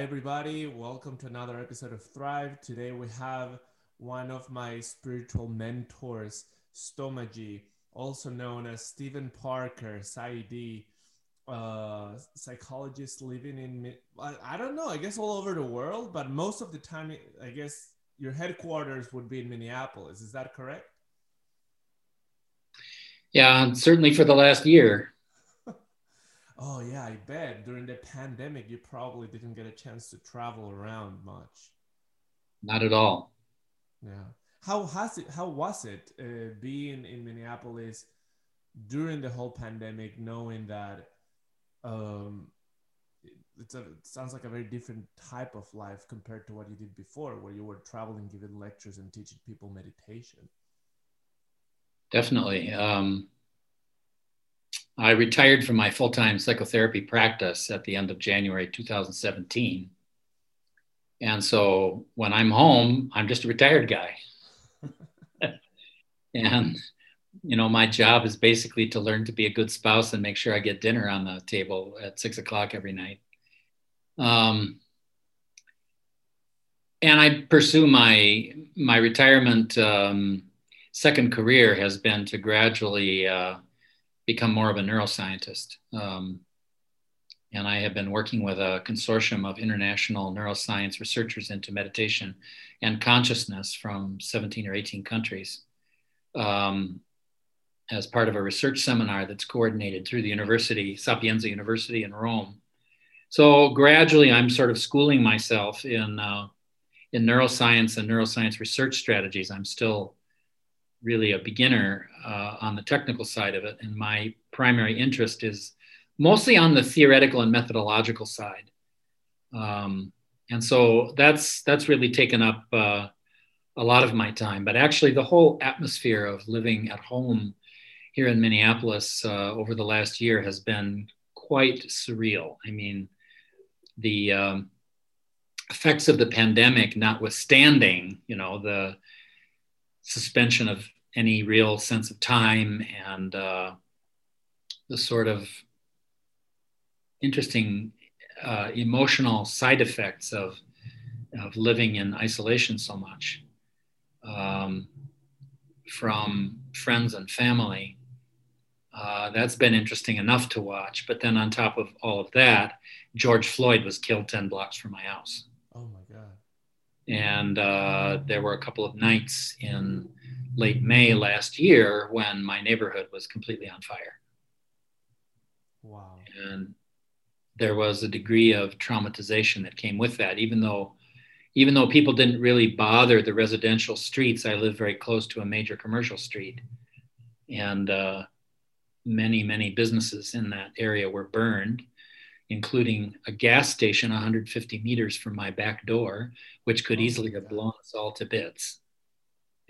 Everybody. Welcome to another episode of Thrive. Today we have one of my spiritual mentors, Stomaji, also known as Stephen Parker, PsyD, uh, psychologist living in, I don't know, I guess all over the world, but most of the time, I guess your headquarters would be in Minneapolis. Is that correct? Yeah, certainly for the last year. Oh yeah, I bet during the pandemic you probably didn't get a chance to travel around much. Not at all. Yeah. How has it? How was it uh, being in Minneapolis during the whole pandemic, knowing that um, it's a, it sounds like a very different type of life compared to what you did before, where you were traveling, giving lectures, and teaching people meditation. Definitely. Um, I retired from my full time psychotherapy practice at the end of January 2017. And so when I'm home, I'm just a retired guy. and, you know, my job is basically to learn to be a good spouse and make sure I get dinner on the table at six o'clock every night. Um, and I pursue my my retirement um, second career has been to gradually uh, become more of a neuroscientist. Um, and I have been working with a consortium of international neuroscience researchers into meditation and consciousness from 17 or 18 countries um, as part of a research seminar that's coordinated through the university, Sapienza University in Rome. So gradually, I'm sort of schooling myself in uh, in neuroscience and neuroscience research strategies. I'm still really a beginner uh, on the technical side of it, and my primary interest is mostly on the theoretical and methodological side. Um, and so that's that's really taken up uh, a lot of my time. But actually, the whole atmosphere of living at home here in Minneapolis uh, over the last year has been quite surreal. I mean, the um, effects of the pandemic notwithstanding, you know, the suspension of any real sense of time and uh, the sort of interesting uh, emotional side effects of, of living in isolation so much um, from friends and family. Uh, that's been interesting enough to watch. But then, on top of all of that, George Floyd was killed 10 blocks from my house. Oh my God. And uh, there were a couple of nights in late May last year when my neighborhood was completely on fire. Wow. And there was a degree of traumatization that came with that, even though even though people didn't really bother the residential streets, I live very close to a major commercial street. And uh, many, many businesses in that area were burned, including a gas station 150 meters from my back door, which could oh easily have blown us all to bits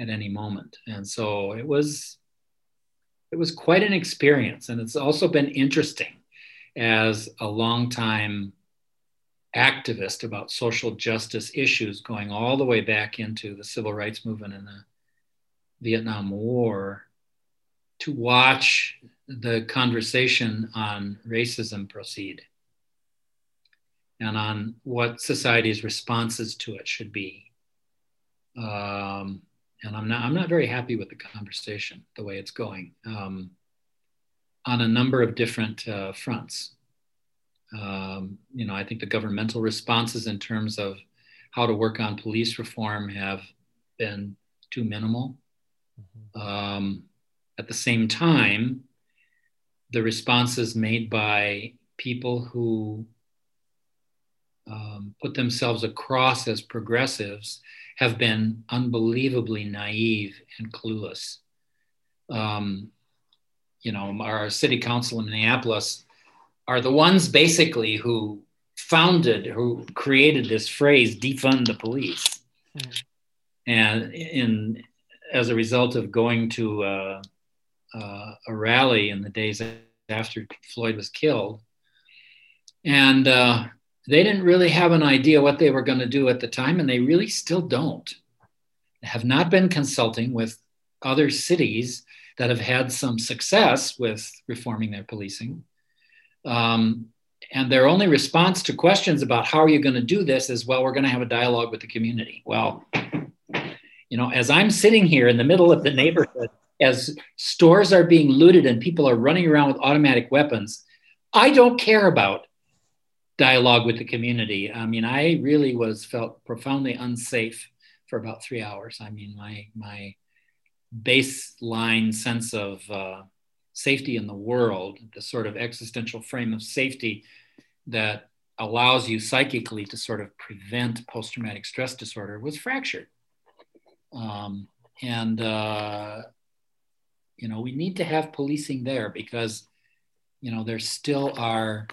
at any moment. And so it was it was quite an experience. And it's also been interesting as a long-time activist about social justice issues going all the way back into the civil rights movement and the Vietnam War to watch the conversation on racism proceed and on what society's responses to it should be. Um, and I'm not I'm not very happy with the conversation the way it's going um, on a number of different uh, fronts. Um, you know, I think the governmental responses in terms of how to work on police reform have been too minimal. Mm-hmm. Um, at the same time, the responses made by people who um, put themselves across as progressives have been unbelievably naive and clueless. Um, you know, our city council in Minneapolis are the ones basically who founded, who created this phrase, defund the police. Mm. And in, as a result of going to uh, uh, a rally in the days after Floyd was killed, and uh, they didn't really have an idea what they were going to do at the time, and they really still don't. Have not been consulting with other cities that have had some success with reforming their policing. Um, and their only response to questions about how are you going to do this is, well, we're going to have a dialogue with the community. Well, you know, as I'm sitting here in the middle of the neighborhood, as stores are being looted and people are running around with automatic weapons, I don't care about dialogue with the community. I mean, I really was felt profoundly unsafe for about three hours. I mean, my my baseline sense of uh, safety in the world, the sort of existential frame of safety that allows you psychically to sort of prevent post-traumatic stress disorder was fractured. Um, and uh, you know, we need to have policing there because you know there still are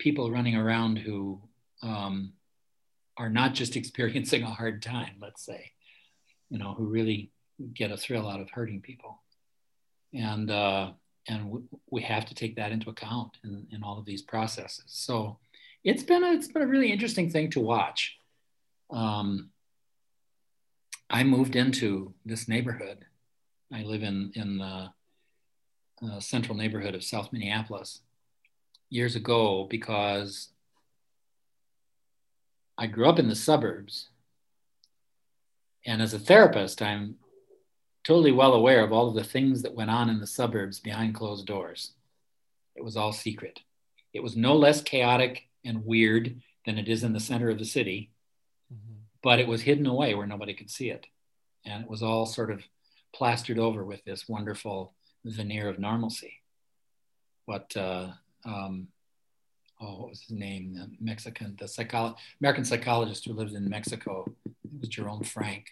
people running around who um, are not just experiencing a hard time, let's say, you know, who really get a thrill out of hurting people. And, uh, and w- we have to take that into account in, in all of these processes. So it's been a, it's been a really interesting thing to watch. Um, I moved into this neighborhood. I live in, in the uh, central neighborhood of South Minneapolis years ago because I grew up in the suburbs. And as a therapist, I'm totally well aware of all of the things that went on in the suburbs behind closed doors. It was all secret. It was no less chaotic and weird than it is in the center of the city, mm-hmm. but it was hidden away where nobody could see it. And it was all sort of plastered over with this wonderful veneer of normalcy. What uh, um, oh, what was his name? The Mexican, the psycholo- American psychologist who lived in Mexico, it was Jerome Frank,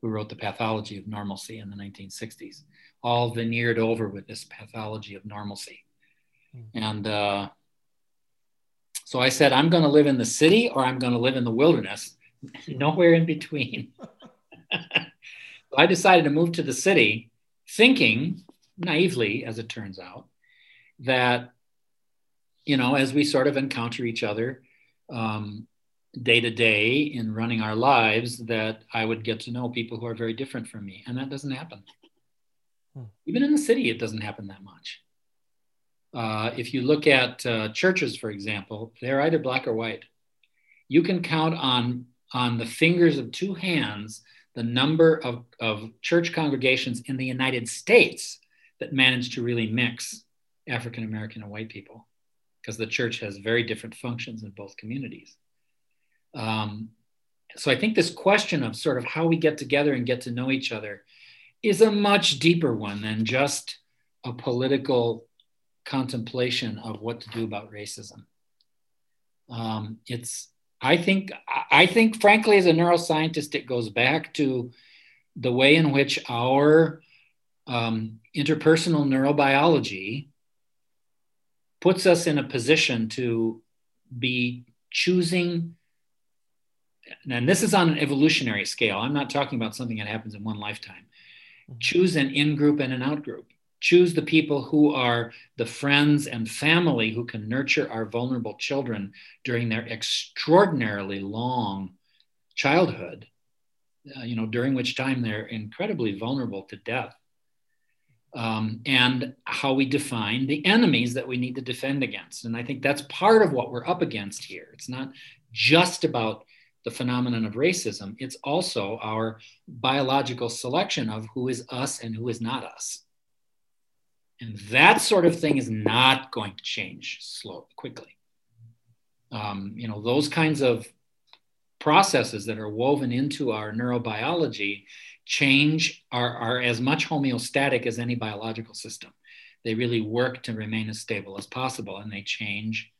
who wrote The Pathology of Normalcy in the 1960s, all veneered over with this pathology of normalcy. Mm-hmm. And uh, so I said, I'm going to live in the city or I'm going to live in the wilderness, nowhere in between. so I decided to move to the city, thinking naively, as it turns out, that you know, as we sort of encounter each other um, day to day in running our lives, that I would get to know people who are very different from me. And that doesn't happen. Hmm. Even in the city, it doesn't happen that much. Uh, if you look at uh, churches, for example, they're either black or white. You can count on, on the fingers of two hands the number of, of church congregations in the United States that manage to really mix African American and white people because the church has very different functions in both communities. Um, so I think this question of sort of how we get together and get to know each other is a much deeper one than just a political contemplation of what to do about racism. Um, it's I think I think frankly as a neuroscientist it goes back to the way in which our um, interpersonal neurobiology puts us in a position to be choosing and this is on an evolutionary scale. I'm not talking about something that happens in one lifetime. Mm-hmm. choose an in-group and an out-group. Choose the people who are the friends and family who can nurture our vulnerable children during their extraordinarily long childhood uh, you know during which time they're incredibly vulnerable to death um, and how we define the enemies that we need to defend against. And I think that's part of what we're up against here. It's not just about the phenomenon of racism, it's also our biological selection of who is us and who is not us. And that sort of thing is not going to change slowly, quickly. Um, you know, those kinds of processes that are woven into our neurobiology change are, are as much homeostatic as any biological system. They really work to remain as stable as possible and they change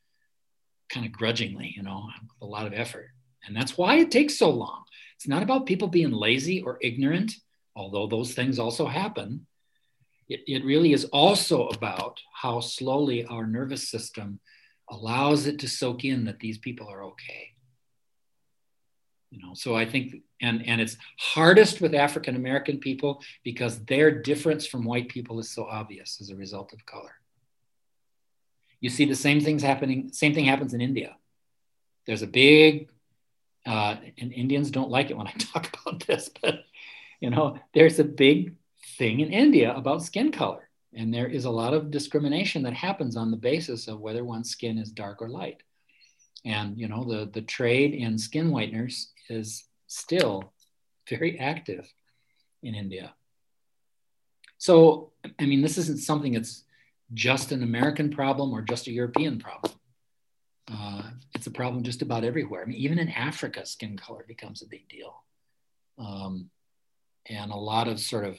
kind of grudgingly, you know, a lot of effort. And that's why it takes so long. It's not about people being lazy or ignorant, although those things also happen. It, it really is also about how slowly our nervous system allows it to soak in that these people are okay you know so i think and and it's hardest with african american people because their difference from white people is so obvious as a result of color you see the same things happening same thing happens in india there's a big uh, and indians don't like it when i talk about this but you know there's a big thing in India about skin color. And there is a lot of discrimination that happens on the basis of whether one's skin is dark or light. And you know, the, the trade in skin whiteners is still very active in India. So, I mean, this isn't something that's just an American problem or just a European problem. Uh, it's a problem just about everywhere. I mean, even in Africa, skin color becomes a big deal. Um, and a lot of sort of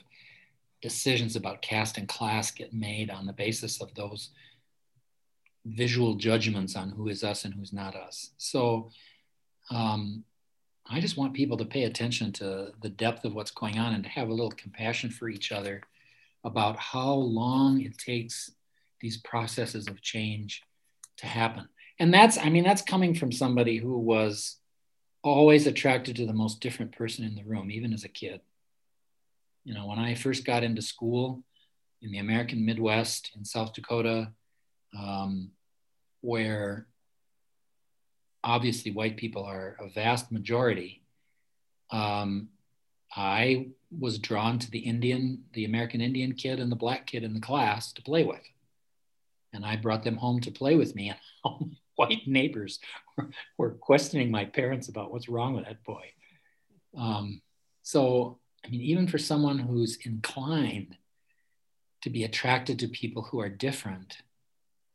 decisions about caste and class get made on the basis of those visual judgments on who is us and who's not us. So um, I just want people to pay attention to the depth of what's going on and to have a little compassion for each other about how long it takes these processes of change to happen. And that's, I mean, that's coming from somebody who was always attracted to the most different person in the room, even as a kid. You know, when I first got into school in the American Midwest in South Dakota, um, where obviously white people are a vast majority, um, I was drawn to the Indian, the American Indian kid and the black kid in the class to play with. And I brought them home to play with me. And all my white neighbors were, were questioning my parents about what's wrong with that boy. Um, so, I mean, even for someone who's inclined to be attracted to people who are different,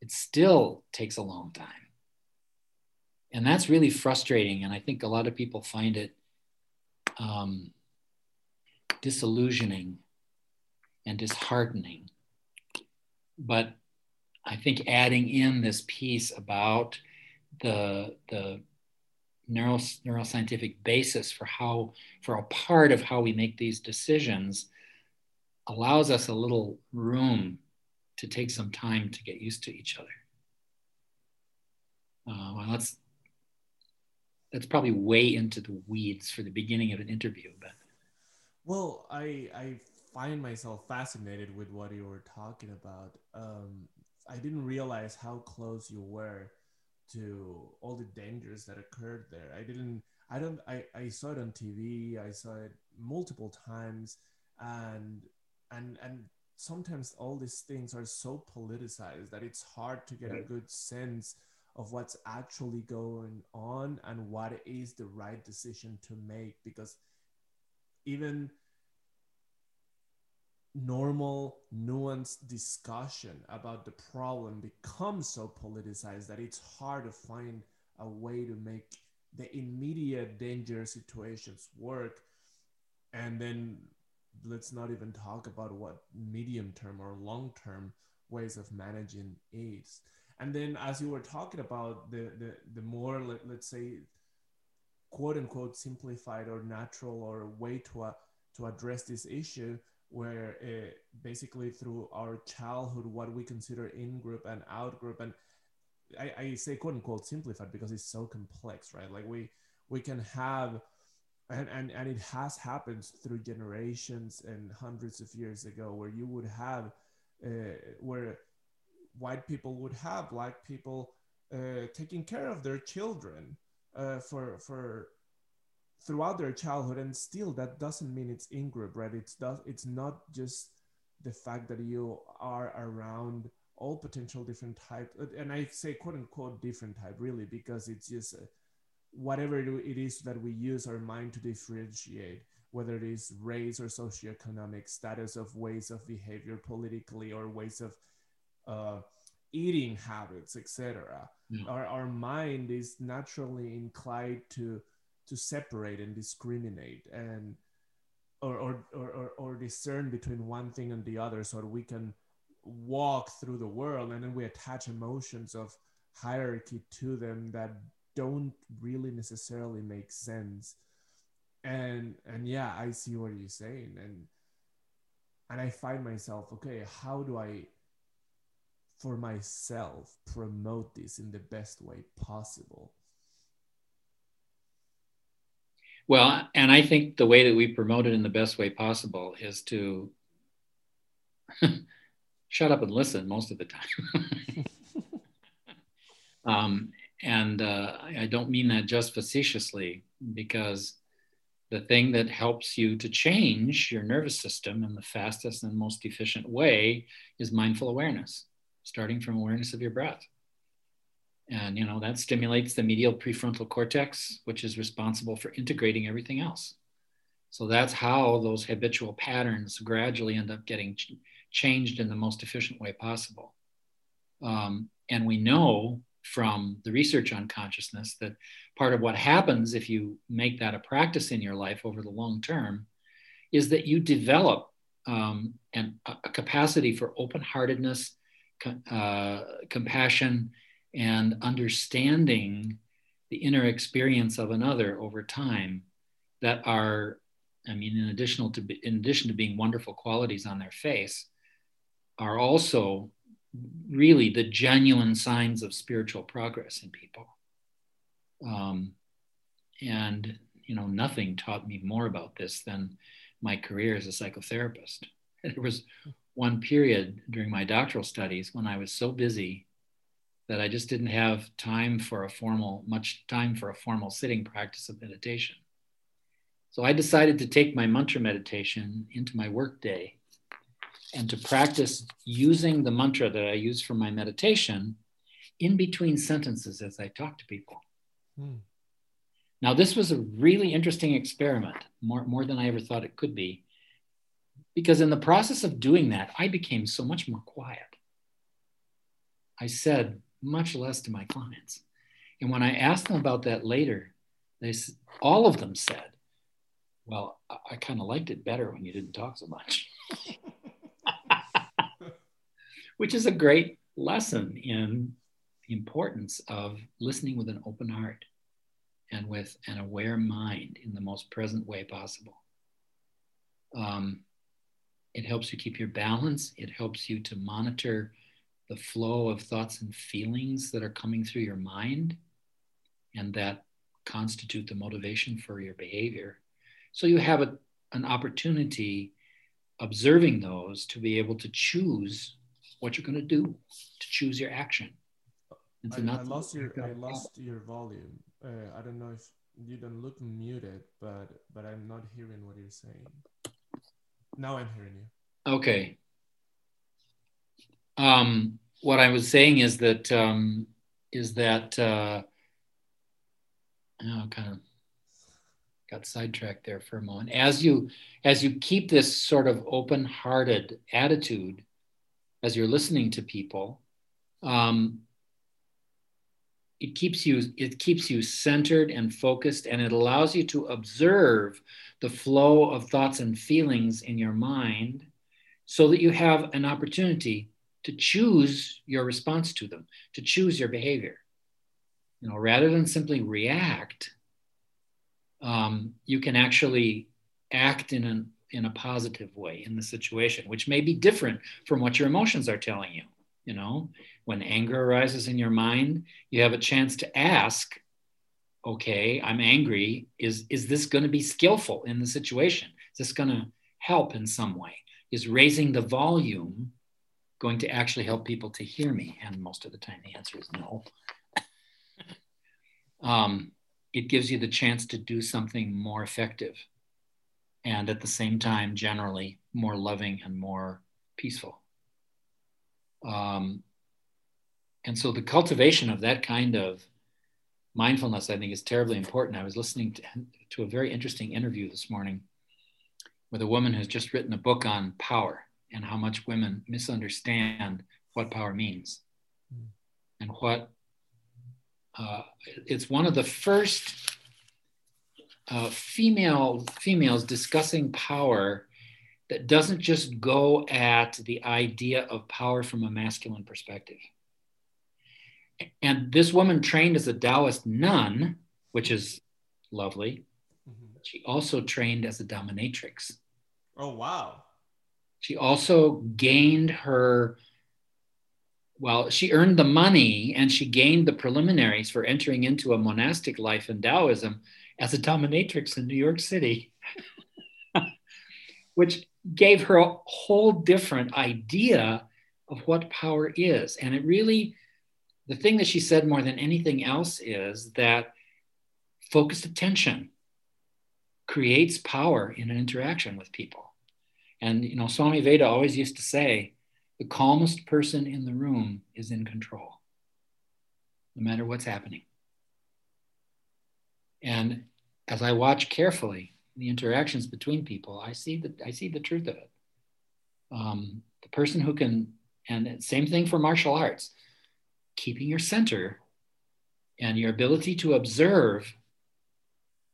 it still takes a long time. And that's really frustrating. And I think a lot of people find it um, disillusioning and disheartening. But I think adding in this piece about the, the neuro, neuroscientific basis for how, for a part of how we make these decisions allows us a little room to take some time to get used to each other. Uh, well, that's that's probably way into the weeds for the beginning of an interview, but well, I I find myself fascinated with what you were talking about. Um, I didn't realize how close you were to all the dangers that occurred there. I didn't. I don't. I, I saw it on TV. I saw it multiple times, and and and sometimes all these things are so politicized that it's hard to get a good sense of what's actually going on and what is the right decision to make because even normal nuanced discussion about the problem becomes so politicized that it's hard to find a way to make the immediate danger situations work and then let's not even talk about what medium term or long term ways of managing AIDS. And then as you were talking about the the, the more let, let's say quote unquote simplified or natural or way to uh, to address this issue where uh, basically through our childhood what we consider in group and out group and I, I say quote unquote simplified because it's so complex right? Like we we can have and, and and it has happened through generations and hundreds of years ago where you would have uh, where white people would have black people uh, taking care of their children uh, for for throughout their childhood. And still that doesn't mean it's in group right? It's does it's not just the fact that you are around all potential different type and i say quote unquote different type really because it's just whatever it is that we use our mind to differentiate whether it is race or socioeconomic status of ways of behavior politically or ways of uh, eating habits etc yeah. our, our mind is naturally inclined to to separate and discriminate and or, or, or, or, discern between one thing and the other so that we can walk through the world and then we attach emotions of hierarchy to them that don't really necessarily make sense and and yeah i see what you're saying and and i find myself okay how do i for myself promote this in the best way possible. Well and i think the way that we promote it in the best way possible is to shut up and listen most of the time. Um, and uh, I don't mean that just facetiously because the thing that helps you to change your nervous system in the fastest and most efficient way is mindful awareness, starting from awareness of your breath. And you know that stimulates the medial prefrontal cortex, which is responsible for integrating everything else. So that's how those habitual patterns gradually end up getting ch- changed in the most efficient way possible. Um, and we know from the research on consciousness that part of what happens if you make that a practice in your life over the long term is that you develop um, an, a capacity for open heartedness, uh, compassion, and understanding the inner experience of another over time that are i mean in addition to in addition to being wonderful qualities on their face are also really the genuine signs of spiritual progress in people. Um, and you know nothing taught me more about this than my career as a psychotherapist. There was one period during my doctoral studies when i was so busy that i just didn't have time for a formal much time for a formal sitting practice of meditation. So i decided to take my mantra meditation into my workday and to practice using the mantra that i use for my meditation in between sentences as i talk to people. Hmm. Now, this was a really interesting experiment, more, more than I ever thought it could be, because in the process of doing that, I became so much more quiet. I said much less to my clients. And when I asked them about that later, they all of them said, "Well, I, I kind of liked it better when you didn't talk so much," which is a great lesson in the importance of listening with an open heart and with an aware mind in the most present way possible. Um, it helps you keep your balance. It helps you to monitor the flow of thoughts and feelings that are coming through your mind and that constitute the motivation for your behavior. So you have a, an opportunity observing those to be able to choose what you're going to do, to choose your action. I, I, lost your I lost your volume. Uh, I don't know if you don't look muted, but but I'm not hearing what you're saying. Now I'm hearing you. Okay. Um, what I was saying is that um, is that uh, oh, kind of got sidetracked there for a moment. As you as you keep this sort of open-hearted attitude as you're listening to people, um, it keeps you it keeps you centered and focused and it allows you to observe the flow of thoughts and feelings in your mind so that you have an opportunity to choose your response to them to choose your behavior. You know rather than simply react um, you can actually act in an in a positive way in the situation which may be different from what your emotions are telling you you know when anger arises in your mind, you have a chance to ask, okay, I'm angry. Is, is this going to be skillful in the situation? Is this going to help in some way? Is raising the volume going to actually help people to hear me? And most of the time, the answer is no. um, it gives you the chance to do something more effective and at the same time, generally more loving and more peaceful. Um, and so the cultivation of that kind of mindfulness, I think, is terribly important. I was listening to, to a very interesting interview this morning with a woman who's just written a book on power and how much women misunderstand what power means mm. and what uh, it's one of the first uh, female females discussing power that doesn't just go at the idea of power from a masculine perspective and this woman trained as a Taoist nun, which is lovely. Mm-hmm. She also trained as a dominatrix. Oh, wow. She also gained her, well, she earned the money and she gained the preliminaries for entering into a monastic life in Taoism as a dominatrix in New York City, which gave her a whole different idea of what power is. And it really, the thing that she said more than anything else is that focused attention creates power in an interaction with people. And you know, Swami Veda always used to say, the calmest person in the room is in control, no matter what's happening. And as I watch carefully the interactions between people, I see the I see the truth of it. Um, the person who can, and same thing for martial arts, keeping your center and your ability to observe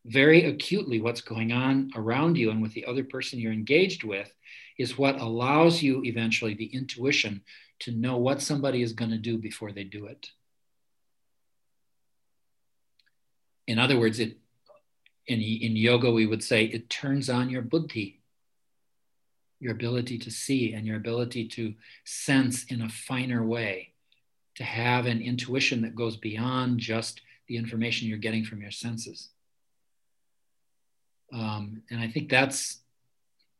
very acutely what's going on around you and with the other person you're engaged with is what allows you eventually the intuition to know what somebody is going to do before they do it. In other words, it in, in yoga we would say it turns on your buddhi, your ability to see and your ability to sense in a finer way, to have an intuition that goes beyond just the information you're getting from your senses. Um, and I think that's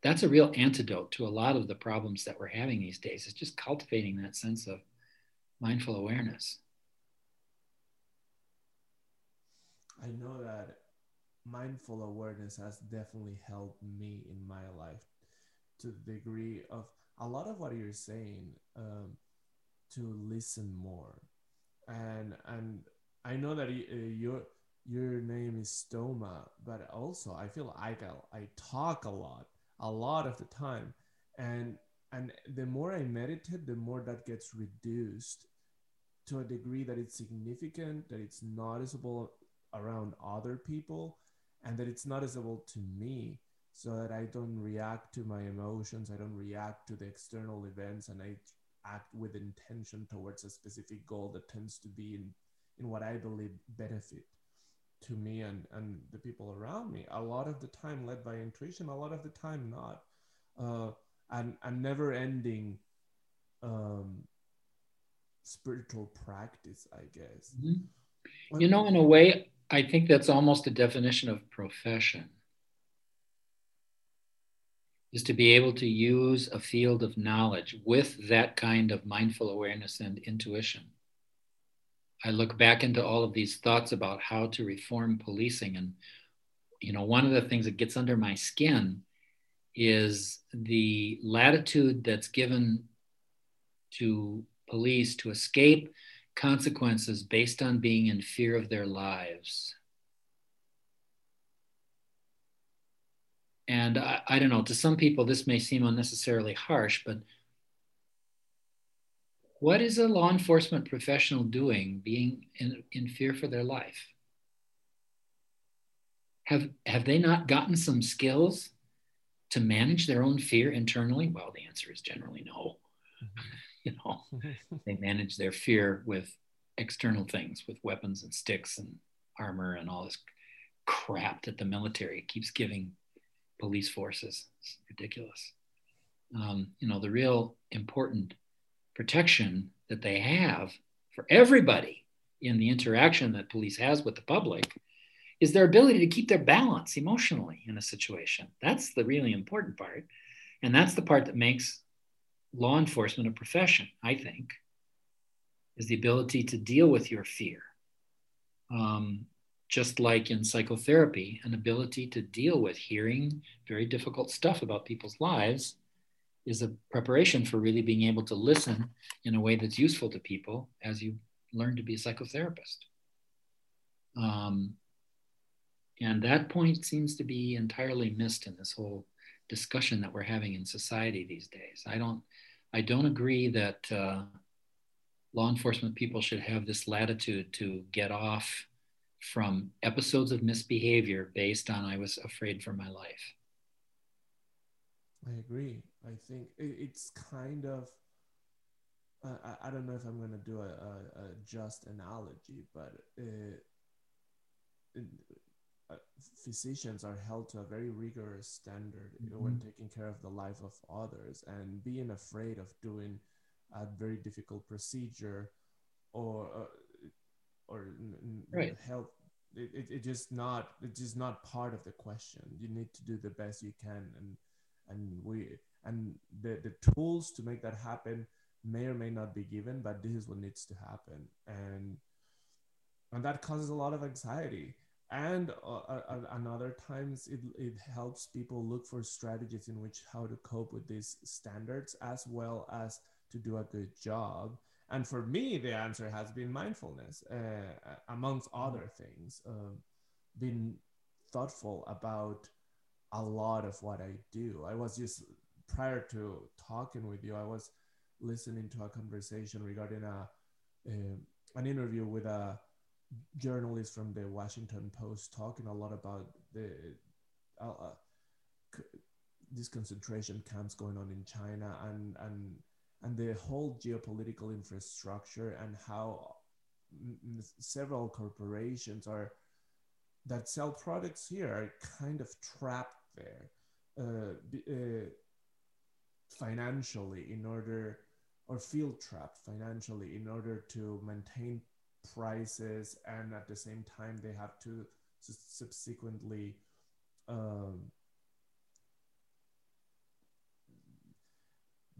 that's a real antidote to a lot of the problems that we're having these days. It's just cultivating that sense of mindful awareness. I know that mindful awareness has definitely helped me in my life to the degree of a lot of what you're saying um, to listen more. And and i know that uh, your your name is stoma but also i feel like I, I talk a lot a lot of the time. And and the more i meditate the more that gets reduced to a degree that it's significant that it's noticeable around other people and that it's noticeable to me so that i don't react to my emotions i don't react to the external events and i act with intention towards a specific goal that tends to be in in what i believe benefit to me and, and the people around me. A lot of the time led by intuition a lot of the time not. Uh, and a never ending um, spiritual practice i guess. Mm-hmm. you know in a way i think that's almost a definition of profession is to be able to use a field of knowledge with that kind of mindful awareness and intuition I look back into all of these thoughts about how to reform policing. And, you know, one of the things that gets under my skin is the latitude that's given to police to escape consequences based on being in fear of their lives. And I, I, don't know, to some people, this may seem unnecessarily harsh, but what is a law enforcement professional doing being in, in fear for their life? Have, have they not gotten some skills to manage their own fear internally? Well, the answer is generally no. You know, they manage their fear with external things, with weapons and sticks and armor and all this crap that the military keeps giving police forces. It's ridiculous. Um, you know, the real important protection that they have for everybody in the interaction that police has with the public is their ability to keep their balance emotionally in a situation. That's the really important part. And that's the part that makes law enforcement a profession, I think, is the ability to deal with your fear. Um, just like in psychotherapy, an ability to deal with hearing very difficult stuff about people's lives is a preparation for really being able to listen in a way that's useful to people as you learn to be a psychotherapist. Um, and that point seems to be entirely missed in this whole discussion that we're having in society these days. I don't, I don't agree that uh, law enforcement people should have this latitude to get off from episodes of misbehavior based on I was afraid for my life. I agree. I think it's kind of. Uh, I, I don't know if I'm going to do a, a, a, just analogy, but it, it, uh, physicians are held to a very rigorous standard mm-hmm. when taking care of the life of others, and being afraid of doing a very difficult procedure or uh, or right. health it, it, it just not it's just not part of the question. You need to do the best you can and and we and the, the tools to make that happen may or may not be given but this is what needs to happen. And and that causes a lot of anxiety. And uh, uh, and other times it, it helps people look for strategies in which how to cope with these standards as well as to do a good job and for me the answer has been mindfulness uh, amongst other things uh, being thoughtful about a lot of what i do. I was just prior to talking with you i was listening to a conversation regarding a, a an interview with a journalist from the Washington Post talking a lot about the uh, uh, c- these concentration camps going on in China and and and the whole geopolitical infrastructure and how several corporations are that sell products here are kind of trapped there uh, uh, financially in order or feel trapped financially in order to maintain prices and at the same time they have to subsequently um,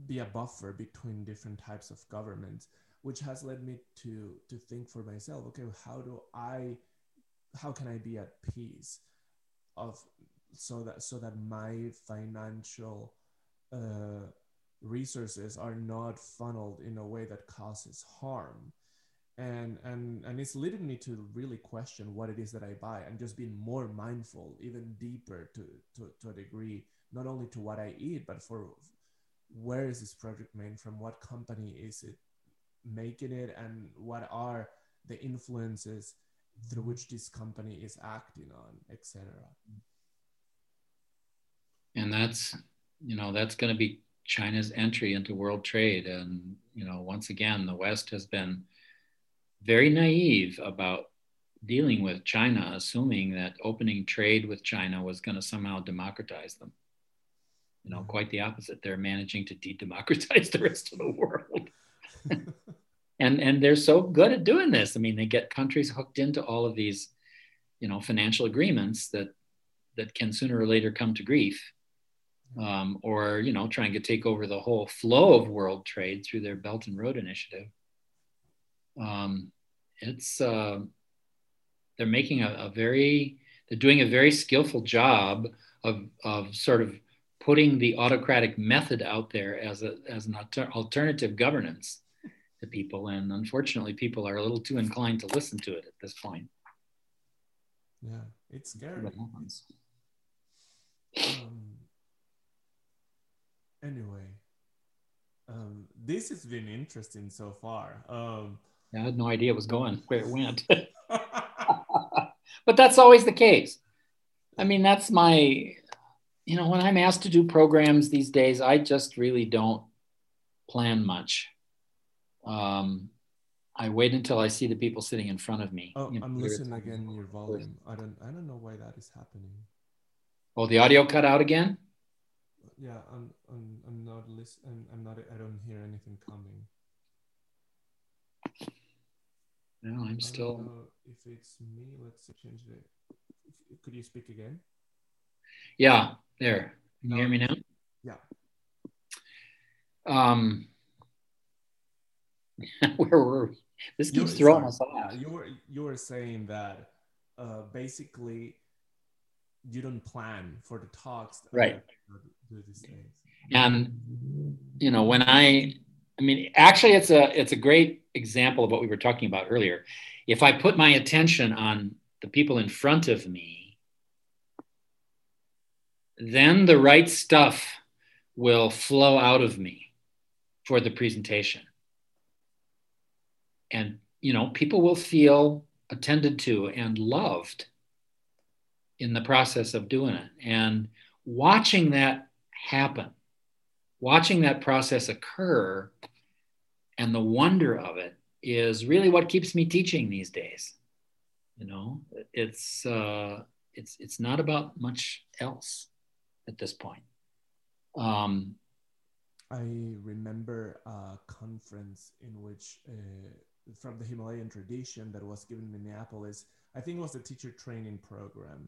be a buffer between different types of governments which has led me to to think for myself okay how do i how can i be at peace of so that so that my financial uh, resources are not funneled in a way that causes harm? And and and it's leading me to really question what it is that I buy and just being more mindful, even deeper to to, to a degree, not only to what I eat, but for where is this project made from, what company is it making it, and what are the influences through which this company is acting on, etc. And that's you know that's going to be China's entry into world trade, and you know once again the West has been very naive about dealing with China, assuming that opening trade with China was going to somehow democratize them. You know, quite the opposite. They're managing to de-democratize the rest of the world. and and they're so good at doing this. I mean, they get countries hooked into all of these, you know, financial agreements that that can sooner or later come to grief. Um, or you know trying to take over the whole flow of world trade through their Belt and Road Initiative um, it's uh, they're making a, a, very they're doing a very skillful job of of sort of putting the autocratic method out there as a as an alter- alternative governance to people, and unfortunately, people are a little too inclined to listen to it at this point. Yeah, it's scary. Um, anyway, um, this has been interesting so far. Um, I had no idea it was going where it went. but that's always the case. I mean, that's my, you know, when I'm asked to do programs these days, I just really don't plan much. Um, I wait until I see the people sitting in front of me. Oh, you know, I'm listening again. Your volume. I don't. I don't know why that is happening. Oh, the audio cut out again. Yeah, I'm. I'm, I'm not listening. I'm not. I don't hear anything coming. No, I'm still. if it's me, let's change it. Could you speak again? Yeah, there. Can you hear me now? Yeah. Um, where were we? This keeps throwing us off. You were you were saying that uh, basically you don't plan for the talks, right? And you know when I I mean, actually, it's a it's a great example of what we were talking about earlier. If I put my attention on the people in front of me, then the right stuff will flow out of me for the presentation. And you know, people will feel attended to and loved in the process of doing it. And watching that happen, watching that process occur and the wonder of it is really what keeps me teaching these days you know it's uh, it's it's not about much else at this point um, i remember a conference in which uh, from the himalayan tradition that was given in minneapolis i think it was a teacher training program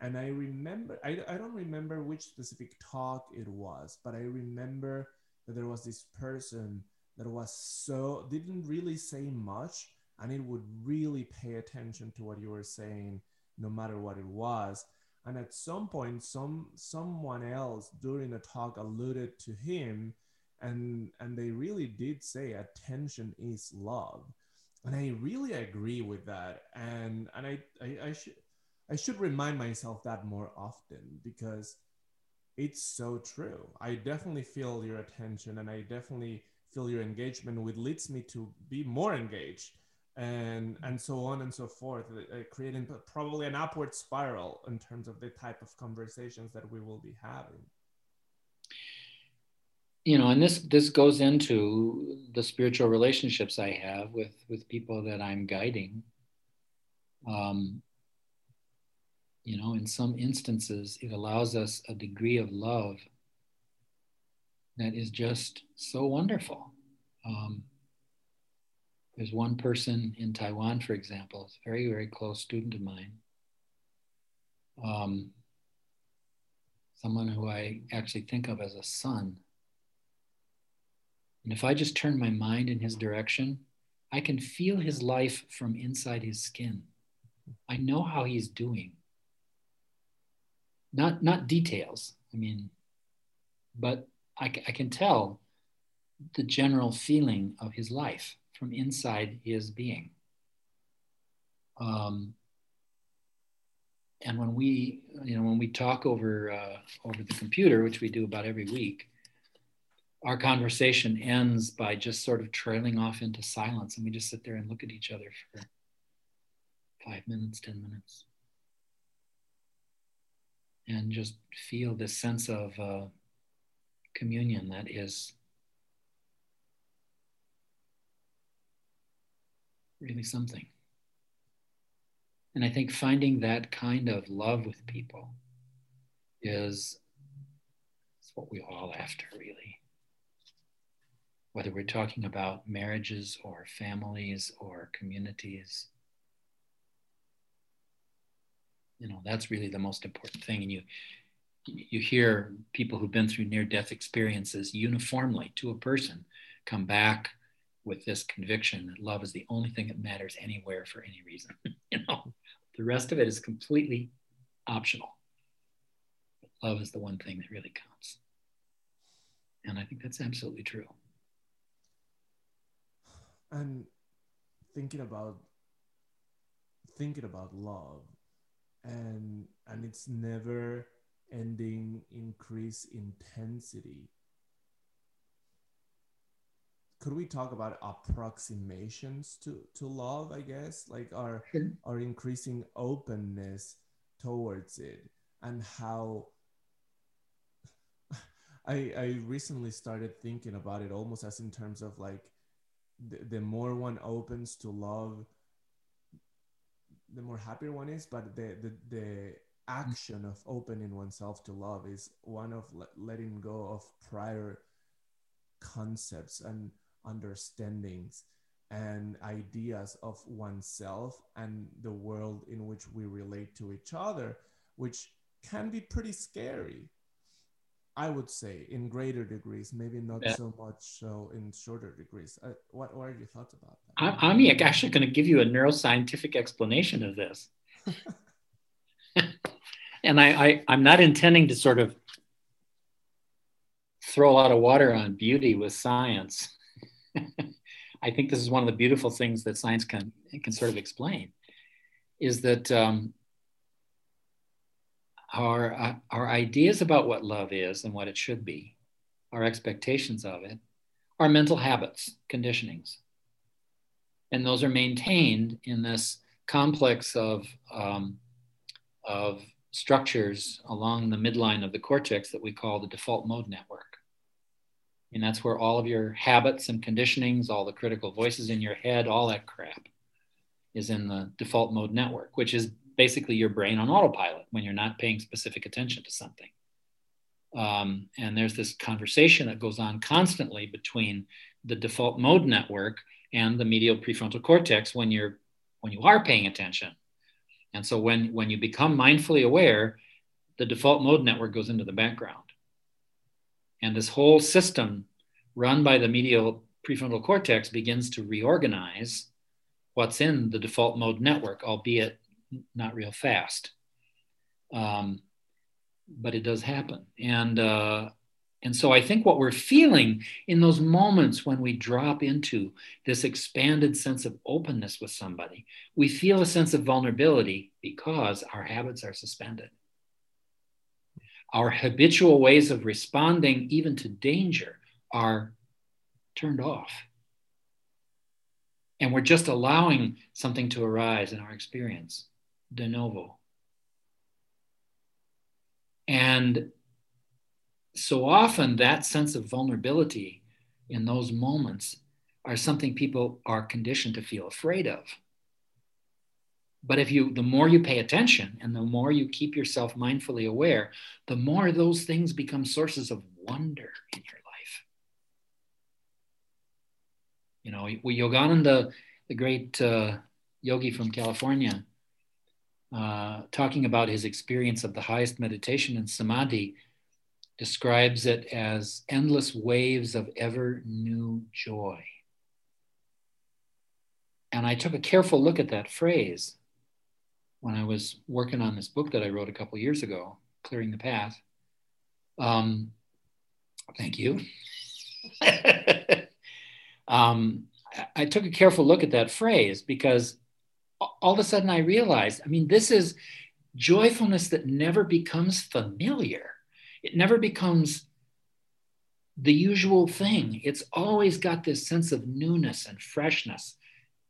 and i remember I, I don't remember which specific talk it was but i remember that there was this person that was so didn't really say much and it would really pay attention to what you were saying no matter what it was. And at some point, some someone else during the talk alluded to him, and and they really did say attention is love, and I really agree with that. And and I I, I should I should remind myself that more often because it's so true. I definitely feel your attention, and I definitely feel your engagement, which leads me to be more engaged and and so on and so forth uh, creating probably an upward spiral in terms of the type of conversations that we will be having. You know and this this goes into the spiritual relationships i have with with people that i'm guiding. Um you know in some instances it allows us a degree of love that is just so wonderful. Um, there's one person in Taiwan, for example, a very, very close student of mine. Um, someone who I actually think of as a son. And if I just turn my mind in his direction, I can feel his life from inside his skin. I know how he's doing. Not, not details, I mean, but I, I can tell the general feeling of his life from inside his being. Um, and when we, you know, when we talk over uh, over the computer, which we do about every week, our conversation ends by just sort of trailing off into silence, and we just sit there and look at each other for five minutes, ten minutes, and just feel this sense of uh, communion that is really something. And I think finding that kind of love with people is, is what we're all after, really. Whether we're talking about marriages or families or communities, you know, that's really the most important thing. And you, you hear people who've been through near death experiences uniformly to a person come back with this conviction that love is the only thing that matters anywhere for any reason. you know, the rest of it is completely optional. But love is the one thing that really counts. And I think that's absolutely true. And thinking about thinking about love and and its never ending increase intensity could we talk about approximations to to love i guess like our sure. our increasing openness towards it and how i i recently started thinking about it almost as in terms of like the, the more one opens to love the more happier one is but the the, the action of opening oneself to love is one of le- letting go of prior concepts and understandings and ideas of oneself and the world in which we relate to each other, which can be pretty scary. I would say in greater degrees, maybe not yeah. so much so in shorter degrees. Uh, what, what are your thoughts about that? I'm actually going to give you a neuroscientific explanation of this. and I, I, I'm not intending to sort of throw a lot of water on beauty with science. I think this is one of the beautiful things that science can can sort of explain, is that um, our uh, our ideas about what love is and what it should be, our expectations of it, our mental habits, conditionings, and those are maintained in this complex of um, of structures along the midline of the cortex that we call the default mode network. And that's where all of your habits and conditionings, all the critical voices in your head, all that crap is in the default mode network, which is basically your brain on autopilot when you're not paying specific attention to something. Um, and there's this conversation that goes on constantly between the default mode network and the medial prefrontal cortex when you're when you are paying attention. And so when when you become mindfully aware, the default mode network goes into the background. And this whole system run by the medial prefrontal cortex begins to reorganize what's in the default mode network, albeit not real fast. Um, but it does happen. And, uh, and so I think what we're feeling in those moments when we drop into this expanded sense of openness with somebody, we feel a sense of vulnerability because our habits are suspended. Our habitual ways of responding, even to danger, are turned off. And we're just allowing something to arise in our experience de novo. And so often that sense of vulnerability in those moments are something people are conditioned to feel afraid of. But if you, the more you pay attention and the more you keep yourself mindfully aware, the more those things become sources of wonder in your life. You know, Yogananda, the great uh, yogi from California, uh, talking about his experience of the highest meditation and samadhi, describes it as endless waves of ever new joy. And I took a careful look at that phrase when I was working on this book that I wrote a couple years ago, Clearing the Path. Um, thank you. um, I took a careful look at that phrase because all of a sudden I realized, I mean, this is joyfulness that never becomes familiar. It never becomes the usual thing. It's always got this sense of newness and freshness,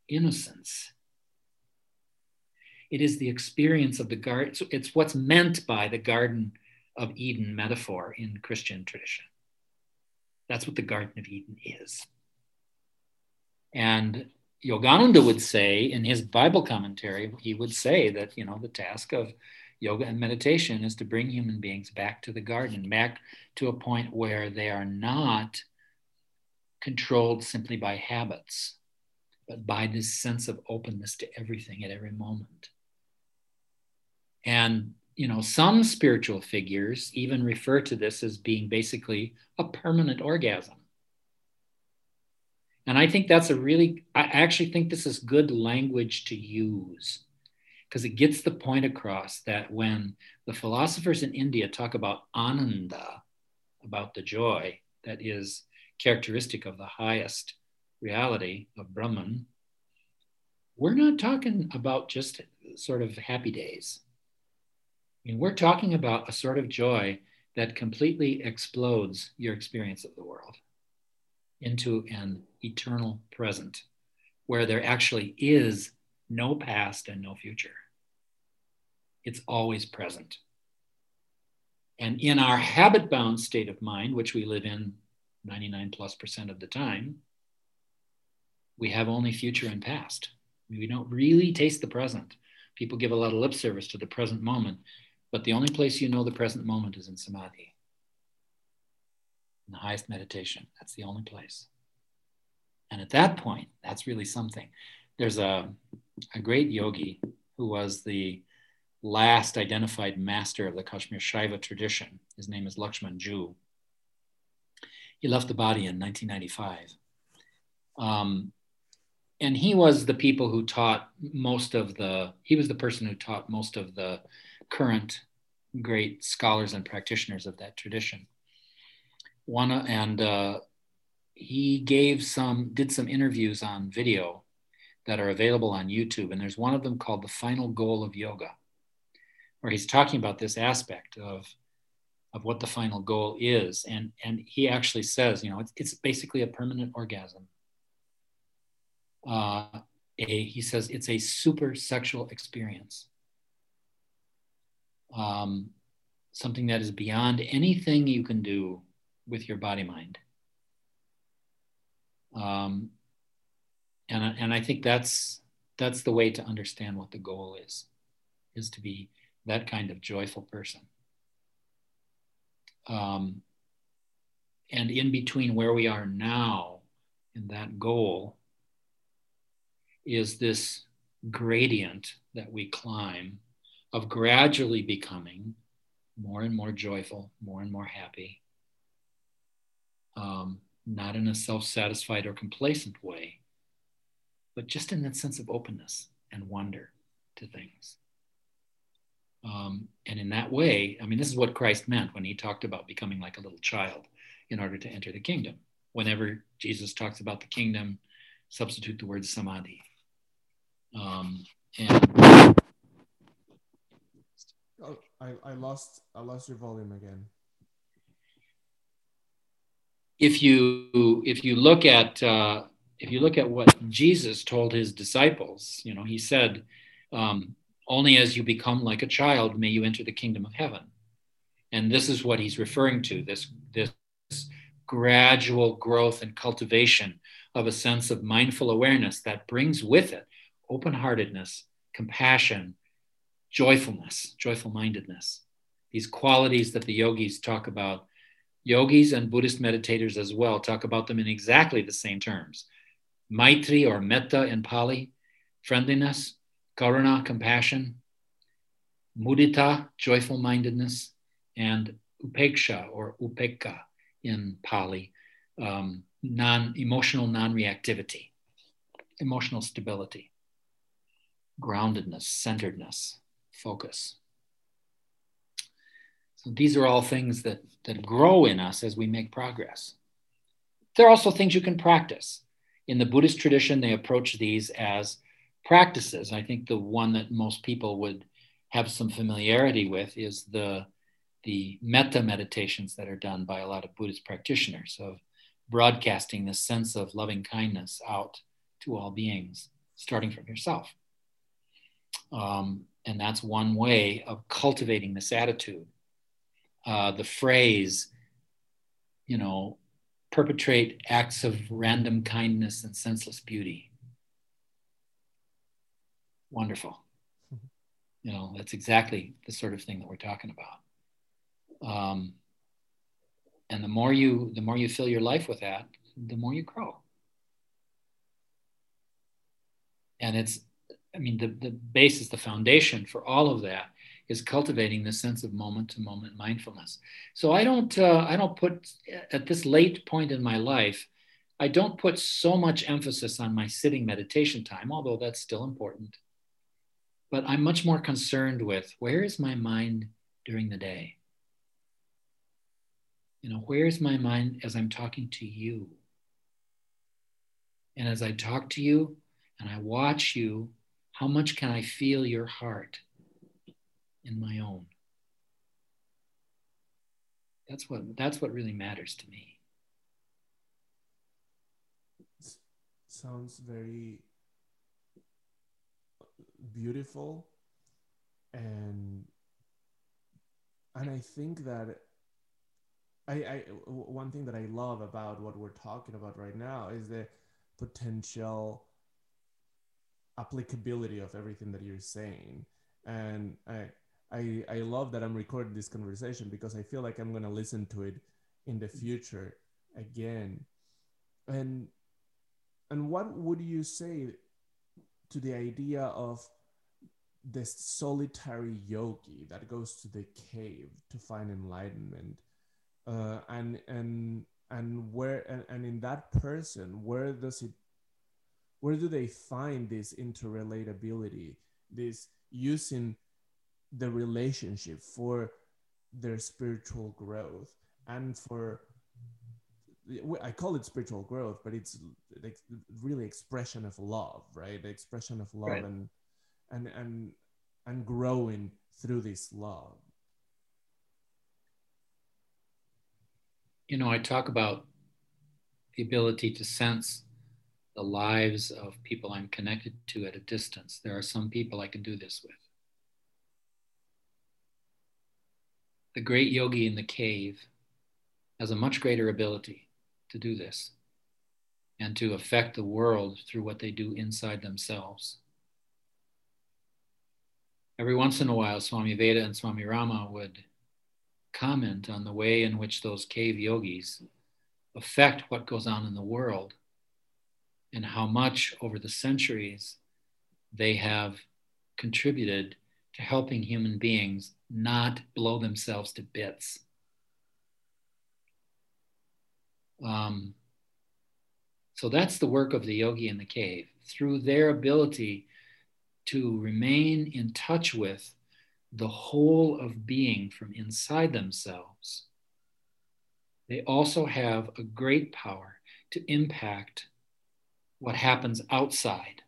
innocence. It is the experience of the garden. It's what's meant by the Garden of Eden metaphor in Christian tradition. That's what the Garden of Eden is. And Yogananda would say in his Bible commentary, he would say that, you know, the task of yoga and meditation is to bring human beings back to the garden, back to a point where they are not controlled simply by habits, but by this sense of openness to everything at every moment. And, you know, some spiritual figures even refer to this as being basically a permanent orgasm and I think that's a really, I actually think this is good language to use because it gets the point across that when the philosophers in India talk about ananda, about the joy that is characteristic of the highest reality of Brahman, we're not talking about just sort of happy days. I mean, we're talking about a sort of joy that completely explodes your experience of the world into an eternal present where there actually is no past and no future. It's always present. And in our habit bound state of mind, which we live in 99 plus percent of the time, we have only future and past. We don't really taste the present. People give a lot of lip service to the present moment, but the only place you know the present moment is in samadhi, in the highest meditation. That's the only place. And at that point, that's really something. There's a, a great yogi who was the last identified master of the Kashmir Shaiva tradition. His name is Lakshman Joo. He left the body in 1995. Um, and he was the people who taught most of the, he was the person who taught most of the current great scholars and practitioners of that tradition. One, and uh, he gave some, did some interviews on video that are available on YouTube. And there's one of them called The Final Goal of Yoga, where he's talking about this aspect of, of what the final goal is. And, and he actually says, you know, it's, it's basically a permanent orgasm. Uh, a, he says it's a super sexual experience. Um, something that is beyond anything you can do with your body mind. Um, and, and I think that's, that's the way to understand what the goal is, is to be that kind of joyful person. Um, and in between where we are now and that goal is this gradient that we climb of gradually becoming more and more joyful, more and more happy, um, not in a self satisfied or complacent way, but just in that sense of openness and wonder to things. Um, and in that way, I mean, this is what Christ meant when he talked about becoming like a little child in order to enter the kingdom. Whenever Jesus talks about the kingdom, substitute the word samadhi. Um, and oh, I, I lost I lost your volume again. If you if you look at uh, if you look at what Jesus told his disciples, you know, he said, um, "Only as you become like a child may you enter the kingdom of heaven." And this is what he's referring to this this gradual growth and cultivation of a sense of mindful awareness that brings with it open heartedness, compassion, joyfulness, joyful mindedness. These qualities that the yogis talk about, yogis and Buddhist meditators as well talk about them in exactly the same terms. Maitri or metta in Pali, friendliness, karuna, compassion, mudita, joyful mindedness, and upeksha or upekkha in Pali, um, non emotional non reactivity, emotional stability, groundedness, centeredness, focus. So these are all things that, that grow in us as we make progress. There are also things you can practice. In the Buddhist tradition, they approach these as practices. I think the one that most people would have some familiarity with is the, the metta meditations that are done by a lot of Buddhist practitioners of broadcasting this sense of loving kindness out to all beings, starting from yourself. Um, and that's one way of cultivating this attitude. Uh, the phrase, you know, perpetrate acts of random kindness and senseless beauty. Wonderful. Mm-hmm. You know, that's exactly the sort of thing that we're talking about. Um, and the more you the more you fill your life with that the more you grow and it's i mean the, the basis the foundation for all of that is cultivating the sense of moment to moment mindfulness. So i don't uh, i don't put at this late point in my life i don't put so much emphasis on my sitting meditation time although that's still important. But i'm much more concerned with where is my mind during the day? You know, where's my mind as I'm talking to you? And as I talk to you and I watch you, how much can I feel your heart in my own? That's what that's what really matters to me. Sounds very beautiful and and I think that I, I one thing that I love about what we're talking about right now is the potential applicability of everything that you're saying, and I I I love that I'm recording this conversation because I feel like I'm gonna listen to it in the future again, and and what would you say to the idea of this solitary yogi that goes to the cave to find enlightenment? uh, and and and where and, and in that person where does it where do they find this interrelatability this using the relationship for their spiritual growth and for I call it spiritual growth, but it's like really expression of love, right? The expression of love right. and and and and growing through this love. you know, I talk about the ability to sense the lives of people I'm connected to at a distance. There are some people I can do this with. The great yogi in the cave has a much greater ability to do this and to affect the world through what they do inside themselves. Every once in a while, Swami Veda and Swami Rama would comment on the way in which those cave yogis affect what goes on in the world and how much over the centuries they have contributed to helping human beings not blow themselves to bits. Um, so that's the work of the yogi in the cave. Through their ability to remain in touch with the whole of being from inside themselves, they also have a great power to impact what happens outside.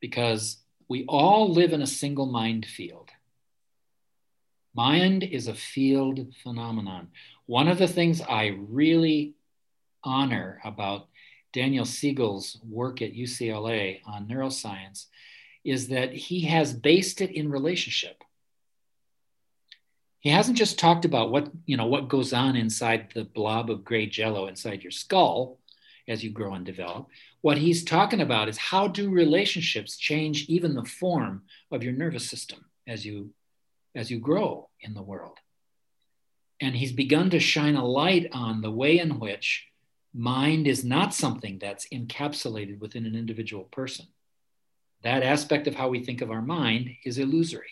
Because we all live in a single mind field. Mind is a field phenomenon. One of the things I really honor about Daniel Siegel's work at UCLA on neuroscience is that he has based it in relationship. He hasn't just talked about what, you know, what goes on inside the blob of gray jello inside your skull as you grow and develop. What he's talking about is how do relationships change even the form of your nervous system as you as you grow in the world. And he's begun to shine a light on the way in which mind is not something that's encapsulated within an individual person. That aspect of how we think of our mind is illusory.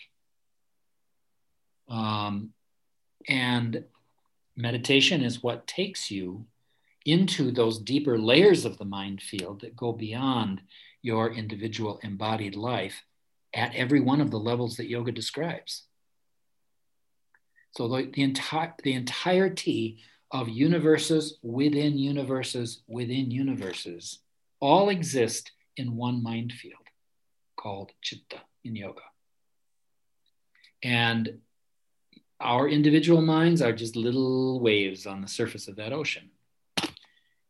Um, and meditation is what takes you into those deeper layers of the mind field that go beyond your individual embodied life at every one of the levels that yoga describes. So the, the, entire, the entirety of universes within universes within universes all exist in one mind field called chitta in yoga. And our individual minds are just little waves on the surface of that ocean.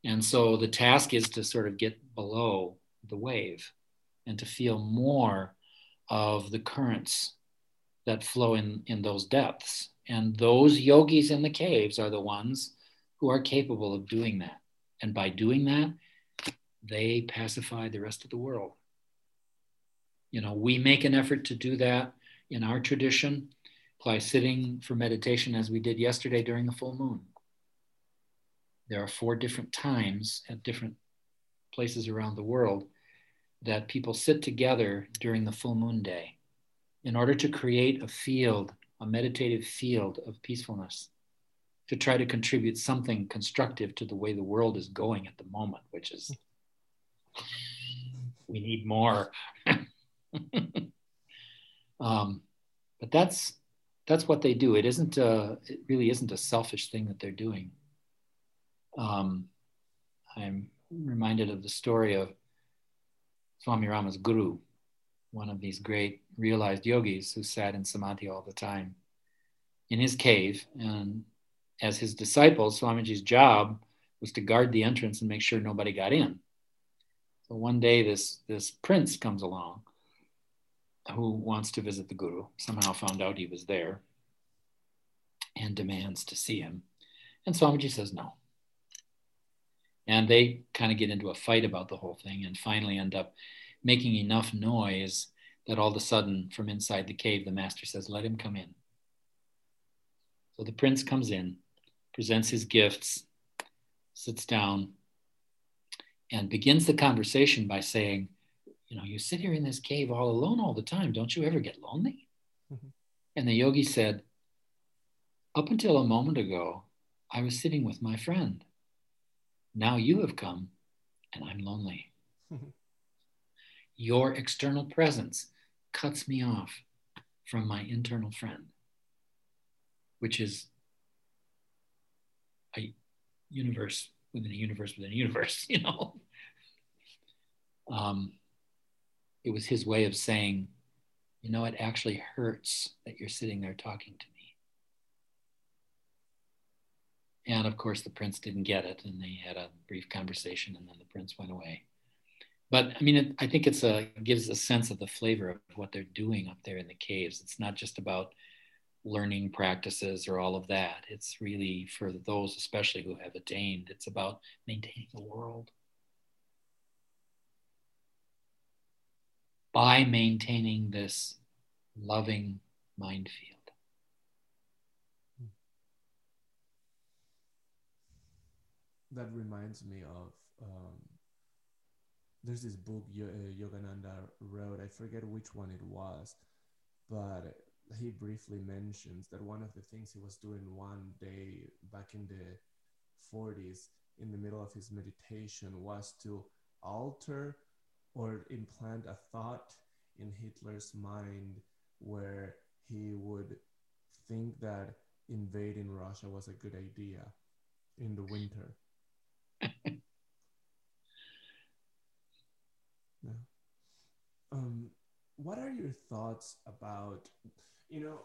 And so the task is to sort of get below the wave and to feel more of the currents that flow in, in those depths. And those yogis in the caves are the ones who are capable of doing that. And by doing that, they pacify the rest of the world. You know, we make an effort to do that in our tradition by sitting for meditation as we did yesterday during the full moon. There are four different times at different places around the world that people sit together during the full moon day in order to create a field, a meditative field of peacefulness, to try to contribute something constructive to the way the world is going at the moment, which is we need more. um, but that's that's what they do. It isn't a, it really isn't a selfish thing that they're doing. Um, I'm reminded of the story of Swami Rama's guru, one of these great realized yogis who sat in samadhi all the time in his cave. And as his disciple, Swamiji's job was to guard the entrance and make sure nobody got in. So one day, this, this prince comes along who wants to visit the guru, somehow found out he was there and demands to see him. And Swamiji says no. And they kind of get into a fight about the whole thing and finally end up making enough noise that all of a sudden, from inside the cave, the master says, Let him come in. So the prince comes in, presents his gifts, sits down, and begins the conversation by saying, You know, you sit here in this cave all alone all the time. Don't you ever get lonely? Mm-hmm. And the yogi said, Up until a moment ago, I was sitting with my friend. Now you have come, and I'm lonely. Your external presence cuts me off from my internal friend, which is a universe within a universe within a universe, you know. Um, it was his way of saying, you know, it actually hurts that you're sitting there talking to me. And of course, the prince didn't get it, and they had a brief conversation, and then the prince went away. But I mean, it, I think it's a it gives a sense of the flavor of what they're doing up there in the caves. It's not just about learning practices or all of that. It's really for those, especially who have attained, it's about maintaining the world. By maintaining this loving mind field. That reminds me of um, there's this book Yogananda wrote. I forget which one it was, but he briefly mentions that one of the things he was doing one day back in the 40s in the middle of his meditation was to alter or implant a thought in Hitler's mind where he would think that invading Russia was a good idea in the winter. Um, what are your thoughts about, you know,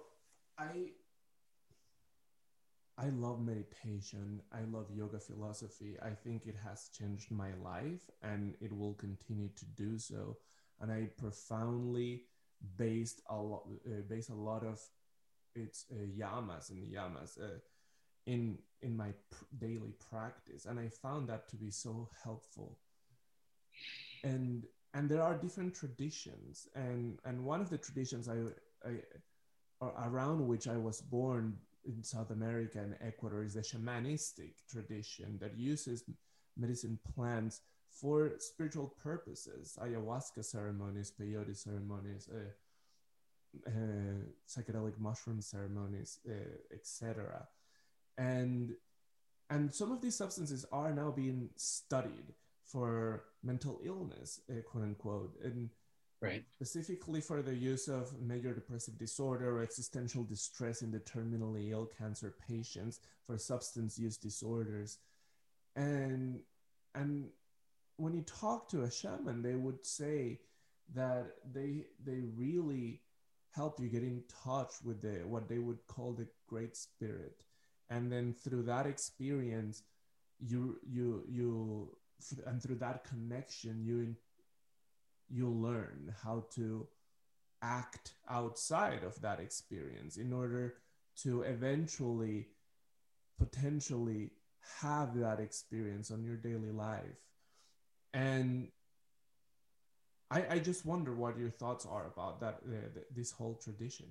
I I love meditation. I love yoga philosophy. I think it has changed my life and it will continue to do so. And I profoundly based a lot, uh, based a lot of its uh, yamas and yamas uh, in in my pr- daily practice, and I found that to be so helpful. And and there are different traditions, and and one of the traditions I, I around which I was born in South America and Ecuador is the shamanistic tradition that uses medicine plants for spiritual purposes, ayahuasca ceremonies, peyote ceremonies, uh, uh, psychedelic mushroom ceremonies, uh, etc. And and some of these substances are now being studied for mental illness, uh, quote unquote, and right. specifically for the use of major depressive disorder or existential distress in the terminally ill cancer patients for substance use disorders, and and when you talk to a shaman, they would say that they they really help you get in touch with the what they would call the great spirit and then through that experience you you you and through that connection you you learn how to act outside of that experience in order to eventually potentially have that experience on your daily life. And I, I just wonder what your thoughts are about that uh, this whole tradition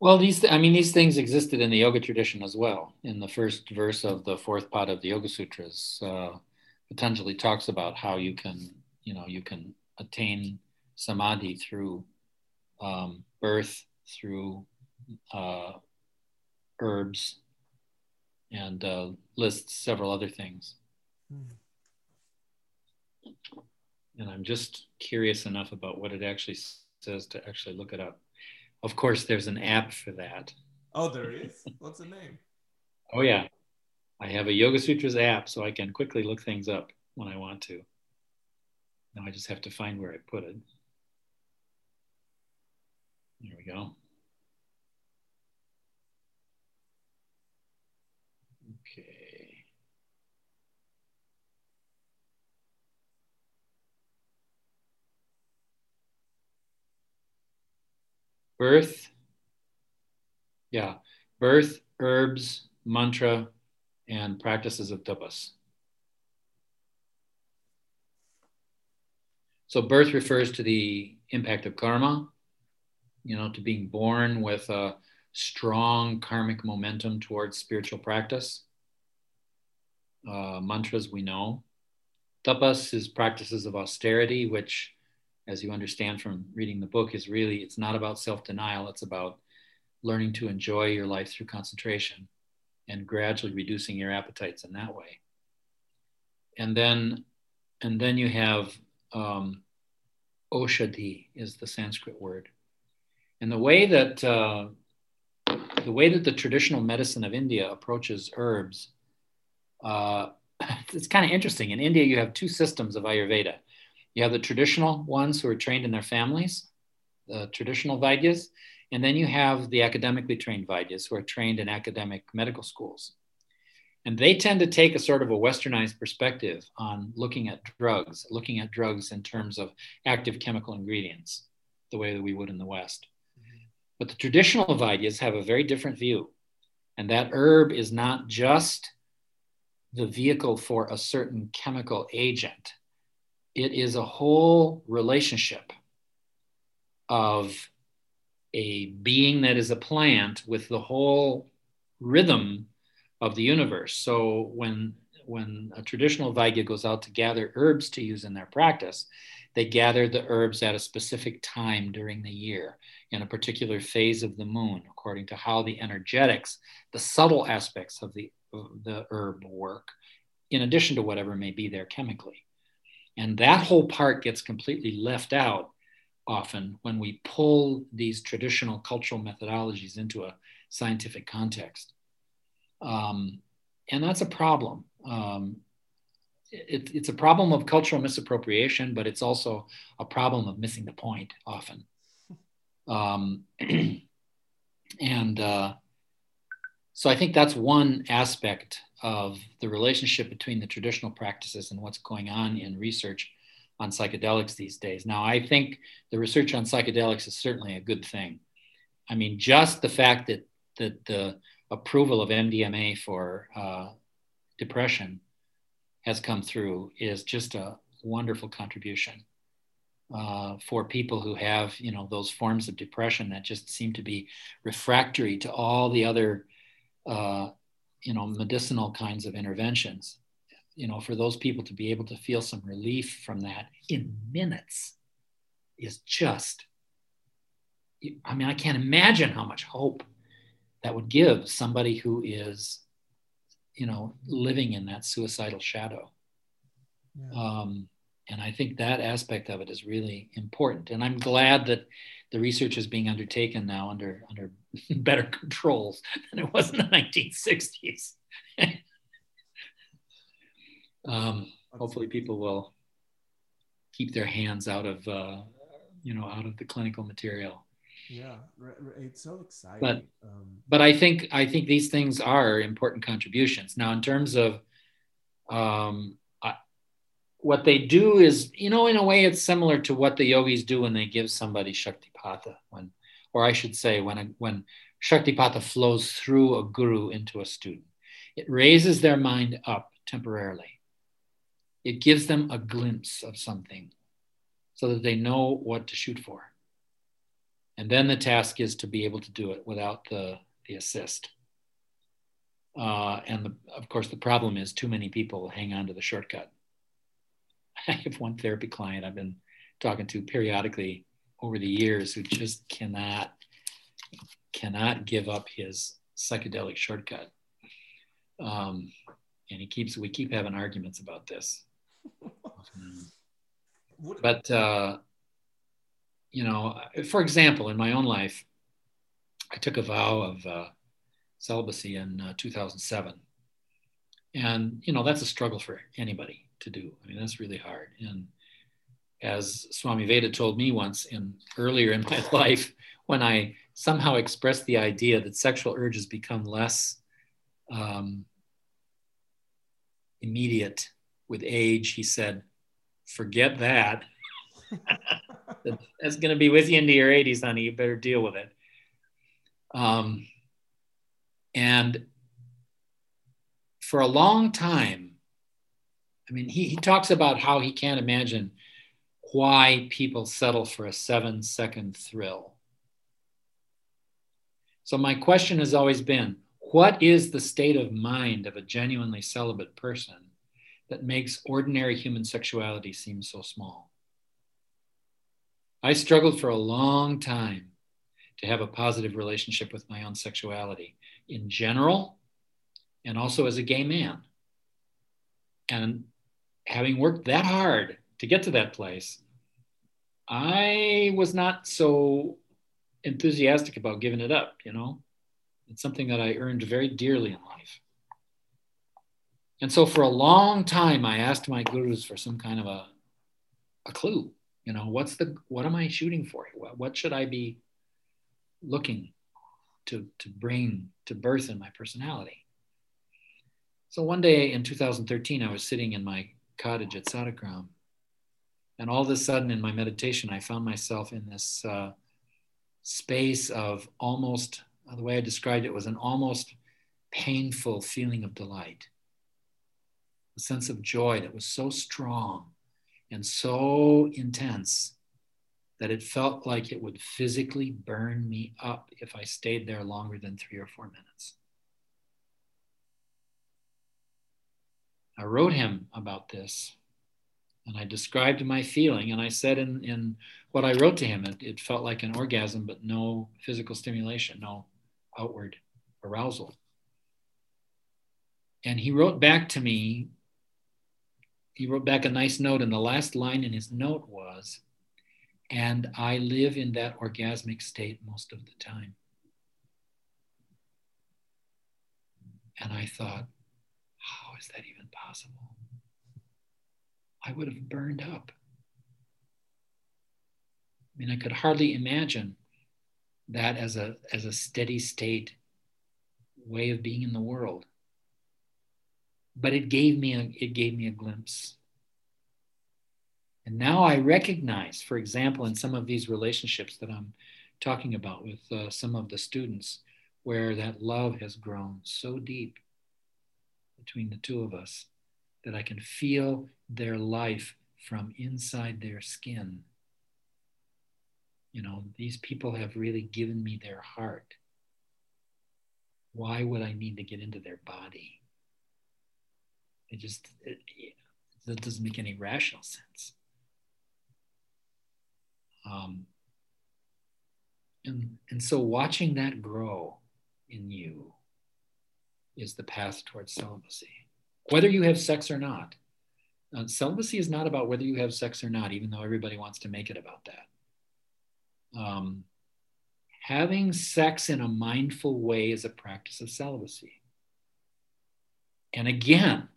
well these i mean these things existed in the yoga tradition as well in the first verse of the fourth part of the yoga sutras uh, patanjali talks about how you can you know you can attain samadhi through um, birth through uh, herbs and uh, lists several other things. Mm. And I'm just curious enough about what it actually says to actually look it up. Of course, there's an app for that. Oh, there is? What's the name? oh, yeah. I have a Yoga Sutras app so I can quickly look things up when I want to. Now I just have to find where I put it. There we go. Birth. Yeah. Birth, herbs, mantra, and practices of tapas. So birth refers to the impact of karma, you know, to being born with a strong karmic momentum towards spiritual practice. Uh, mantras we know. Tapas is practices of austerity, which, as you understand from reading the book, is really, it's not about self denial, it's about learning to enjoy your life through concentration and gradually reducing your appetites in that way. And then, and then you have um, oshadhi is the Sanskrit word. And the way that uh, the way that the traditional medicine of India approaches herbs, uh, it's kind of interesting. In India, you have two systems of Ayurveda. You have the traditional ones who are trained in their families, the traditional Vaidyas, and then you have the academically trained Vaidyas who are trained in academic medical schools. And they tend to take a sort of a westernized perspective on looking at drugs, looking at drugs in terms of active chemical ingredients, the way that we would in the West. But the traditional Vaidyas have a very different view. And that herb is not just the vehicle for a certain chemical agent, it is a whole relationship of a being that is a plant with the whole rhythm of the universe. So when when a traditional Vaidya goes out to gather herbs to use in their practice, they gather the herbs at a specific time during the year in a particular phase of the moon, according to how the energetics, the subtle aspects of the, of the herb work, in addition to whatever may be there chemically. And that whole part gets completely left out often when we pull these traditional cultural methodologies into a scientific context. Um, and that's a problem. Um, it, it's a problem of cultural misappropriation, but it's also a problem of missing the point often. Um, and uh, so I think that's one aspect of the relationship between the traditional practices and what's going on in research on psychedelics these days. Now, I think the research on psychedelics is certainly a good thing. I mean, just the fact that that the approval of MDMA for uh, depression has come through is just a wonderful contribution uh, for people who have, you know, those forms of depression that just seem to be refractory to all the other, uh, you know, medicinal kinds of interventions. You know, for those people to be able to feel some relief from that in minutes is just, I mean, I can't imagine how much hope that would give somebody who is you know living in that suicidal shadow yeah. um, and i think that aspect of it is really important. And i'm glad that the research is being undertaken now under under better controls than it was in the 1960s um, hopefully people will keep their hands out of uh, you know out of the clinical material. Yeah it's so exciting. But um, but i think i think these things are important contributions. Now in terms of um, what they do is you know in a way it's similar to what the yogis do when they give somebody shaktipatha when or i should say when a, when shaktipatha flows through a guru into a student it raises their mind up temporarily it gives them a glimpse of something so that they know what to shoot for and then the task is to be able to do it without the, the assist. Uh, and the, of course, the problem is too many people hang on to the shortcut. I have one therapy client I've been talking to periodically over the years who just cannot cannot give up his psychedelic shortcut. Um, and he keeps we keep having arguments about this. but uh, you know, for example, in my own life, I took a vow of uh, celibacy in uh, 2007. And, you know, that's a struggle for anybody to do. I mean, that's really hard. And as Swami Veda told me once in earlier in my life, when I somehow expressed the idea that sexual urges become less um, immediate with age, he said, forget that. that's going to be with you into your 80s, honey. You better deal with it. Um, and for a long time, I mean, he, he talks about how he can't imagine why people settle for a seven second thrill. So, my question has always been what is the state of mind of a genuinely celibate person that makes ordinary human sexuality seem so small? I struggled for a long time to have a positive relationship with my own sexuality in general and also as a gay man. And having worked that hard to get to that place, I was not so enthusiastic about giving it up, you know? It's something that I earned very dearly in life. And so for a long time, I asked my gurus for some kind of a, a clue you know what's the what am i shooting for what, what should i be looking to to bring to birth in my personality so one day in 2013 i was sitting in my cottage at Sadagram and all of a sudden in my meditation i found myself in this uh, space of almost the way i described it was an almost painful feeling of delight a sense of joy that was so strong and so intense that it felt like it would physically burn me up if I stayed there longer than three or four minutes. I wrote him about this and I described my feeling. And I said in, in what I wrote to him, it, it felt like an orgasm, but no physical stimulation, no outward arousal. And he wrote back to me he wrote back a nice note, and the last line in his note was, and I live in that orgasmic state most of the time. And I thought, is that even possible? I would have burned up. I mean, I could hardly imagine that as a, as a steady state way of being in the world. But it gave me a, it gave me a glimpse. And now I recognize, for example, in some of these relationships that I'm talking about with uh, some of the students, where that love has grown so deep between the two of us that I can feel their life from inside their skin. You know, these people have really given me their heart. Why would I need to get into their body? It just, it, it doesn't make any rational sense. Um, and, and so watching that grow in you is the path towards celibacy, whether you have sex or not. Uh, celibacy is not about whether you have sex or not, even though everybody wants to make it about that. Um, having sex in a mindful way is a practice of celibacy. And again,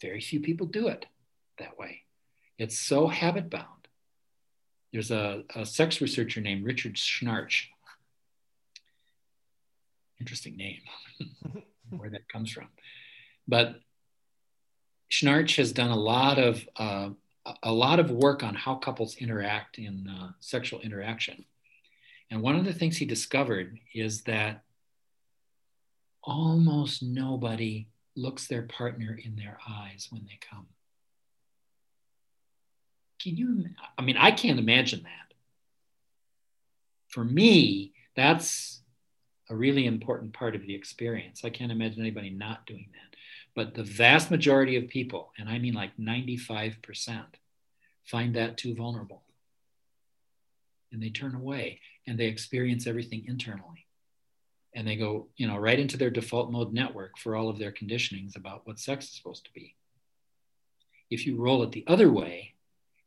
very few people do it that way. It's so habit bound. There's a, a sex researcher named Richard Schnarch. Interesting name, where that comes from. But Schnarch has done a lot of uh, a lot of work on how couples interact in uh, sexual interaction. And one of the things he discovered is that almost nobody looks their partner in their eyes when they come. Can you? I mean, I can't imagine that. For me, that's a really important part of the experience. I can't imagine anybody not doing that. But the vast majority of people, and I mean like 95%, find that too vulnerable. And they turn away and they experience everything internally. And they go, you know, right into their default mode network for all of their conditionings about what sex is supposed to be. If you roll it the other way,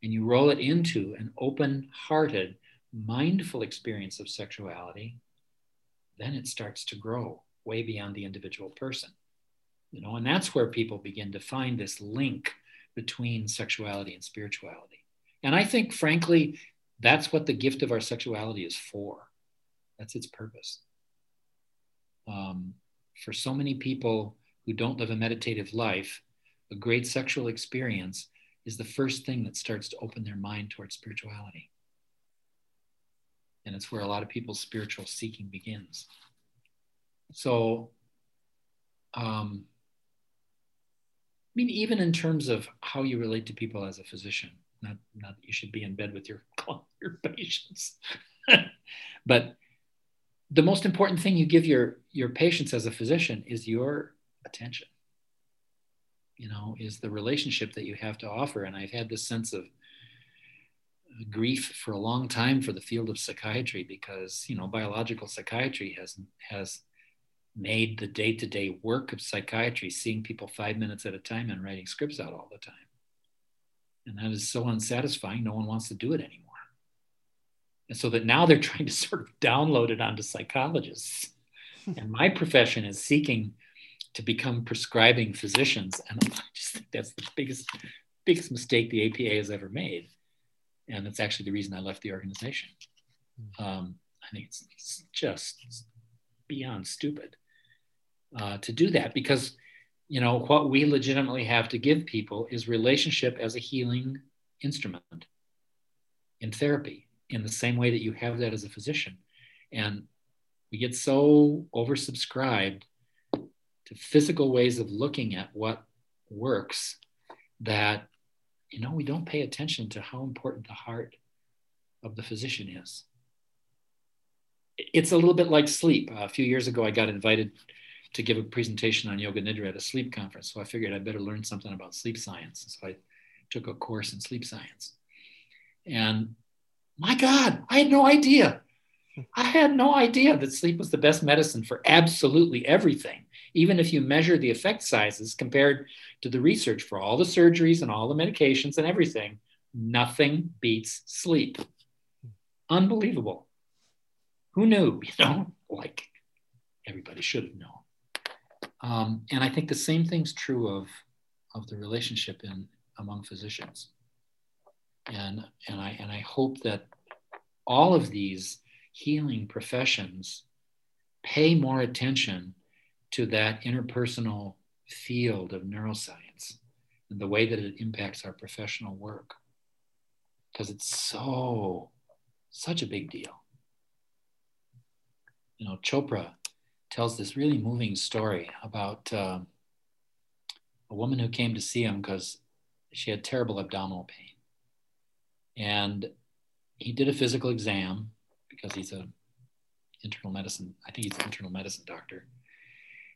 and you roll it into an open hearted, mindful experience of sexuality, then it starts to grow way beyond the individual person. You know, and that's where people begin to find this link between sexuality and spirituality. And I think, frankly, that's what the gift of our sexuality is for. That's its purpose. Um, for so many people who don't live a meditative life, a great sexual experience is the first thing that starts to open their mind towards spirituality. And it's where a lot of people's spiritual seeking begins. So, um, I mean, even in terms of how you relate to people as a physician, not, not you should be in bed with your, your patients, but the most important thing you give your, your patients as a physician is your attention you know, is the relationship that you have to offer. And I've had this sense of grief for a long time for the field of psychiatry because, you know, biological psychiatry has has made the day-to-day work of psychiatry seeing people five minutes at a time and writing scripts out all the time. And that is so unsatisfying, no one wants to do it anymore. And so that now they're trying to sort of download it onto psychologists. Hmm. and my profession is seeking to become prescribing physicians. And I just think that's the biggest, biggest mistake the APA has ever made. And that's actually the reason I left the organization. Um, I think it's, it's, just beyond stupid uh, to do that because, you know, what we legitimately have to give people is relationship as a healing instrument in therapy in the same way that you have that as a physician. And we get so oversubscribed to physical ways of looking at what works that you know we don't pay attention to how important the heart of the physician is. It's a little bit like sleep. A few years ago i got invited to give a presentation on yoga nidra at a sleep conference so i figured i better learn something about sleep science so i took a course in sleep science. And my god i had no idea I had no idea that sleep was the best medicine for absolutely everything, even if you measure the effect sizes compared to the research for all the surgeries and all the medications and everything. Nothing beats sleep. Unbelievable. Who knew? You know, like everybody should have known. Um, and I think the same thing's true of, of the relationship in among physicians. And, and, I, and I hope that all of these healing professions pay more attention to that interpersonal field of neuroscience and the way that it impacts our professional work. Because it's so, such a big deal. You know, Chopra tells this really moving story about uh, a woman who came to see him because she had terrible abdominal pain. And he did a physical exam because he's a internal medicine, I think he's an internal medicine doctor.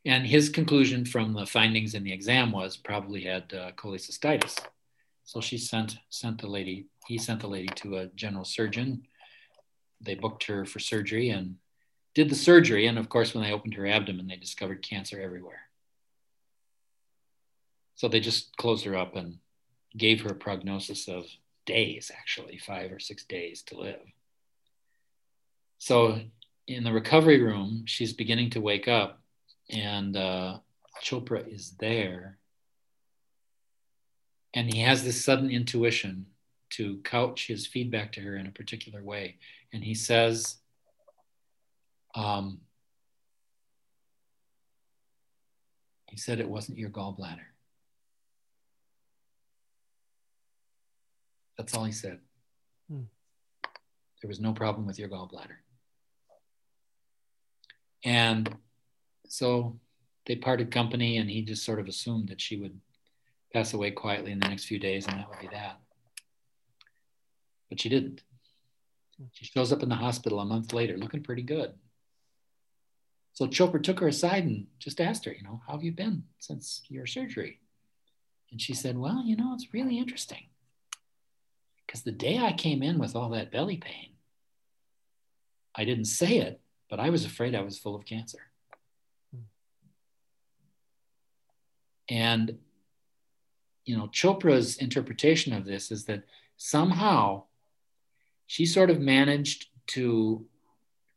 And his conclusion from the findings in the exam was probably had uh, cholecystitis. So she sent sent the lady. He sent the lady to a general surgeon. They booked her for surgery and did the surgery. And of course, when they opened her abdomen, they discovered cancer everywhere. So they just closed her up and gave her a prognosis of days, actually, five or six days to live. So in the recovery room, she's beginning to wake up, and uh, Chopra is there. And he has this sudden intuition to couch his feedback to her in a particular way. And he says, um, he said it wasn't your gallbladder. That's all he said. Hmm. There was no problem with your gallbladder. And so they parted company, and he just sort of assumed that she would pass away quietly in the next few days, and that would be that. But she didn't. She shows up in the hospital a month later, looking pretty good. So Chopra took her aside and just asked her, you know, how have you been since your surgery? And she said, well, you know, it's really interesting. Because the day I came in with all that belly pain, I didn't say it, but I was afraid I was full of cancer. And, you know, Chopra's interpretation of this is that somehow she sort of managed to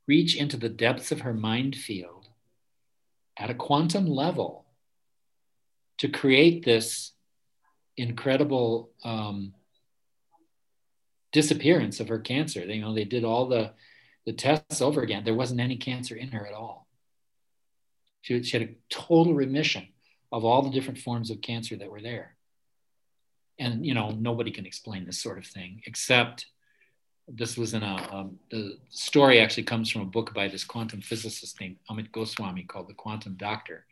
reach into the depths of her mind field at a quantum level to create this incredible um, disappearance of her cancer. You know, they did all the the tests over again. There wasn't any cancer in her at all. She, she had a total remission of all the different forms of cancer that were there. And you know, nobody can explain this sort of thing except this was in a um, the story actually comes from a book by this quantum physicist named Amit Goswami called The Quantum Doctor,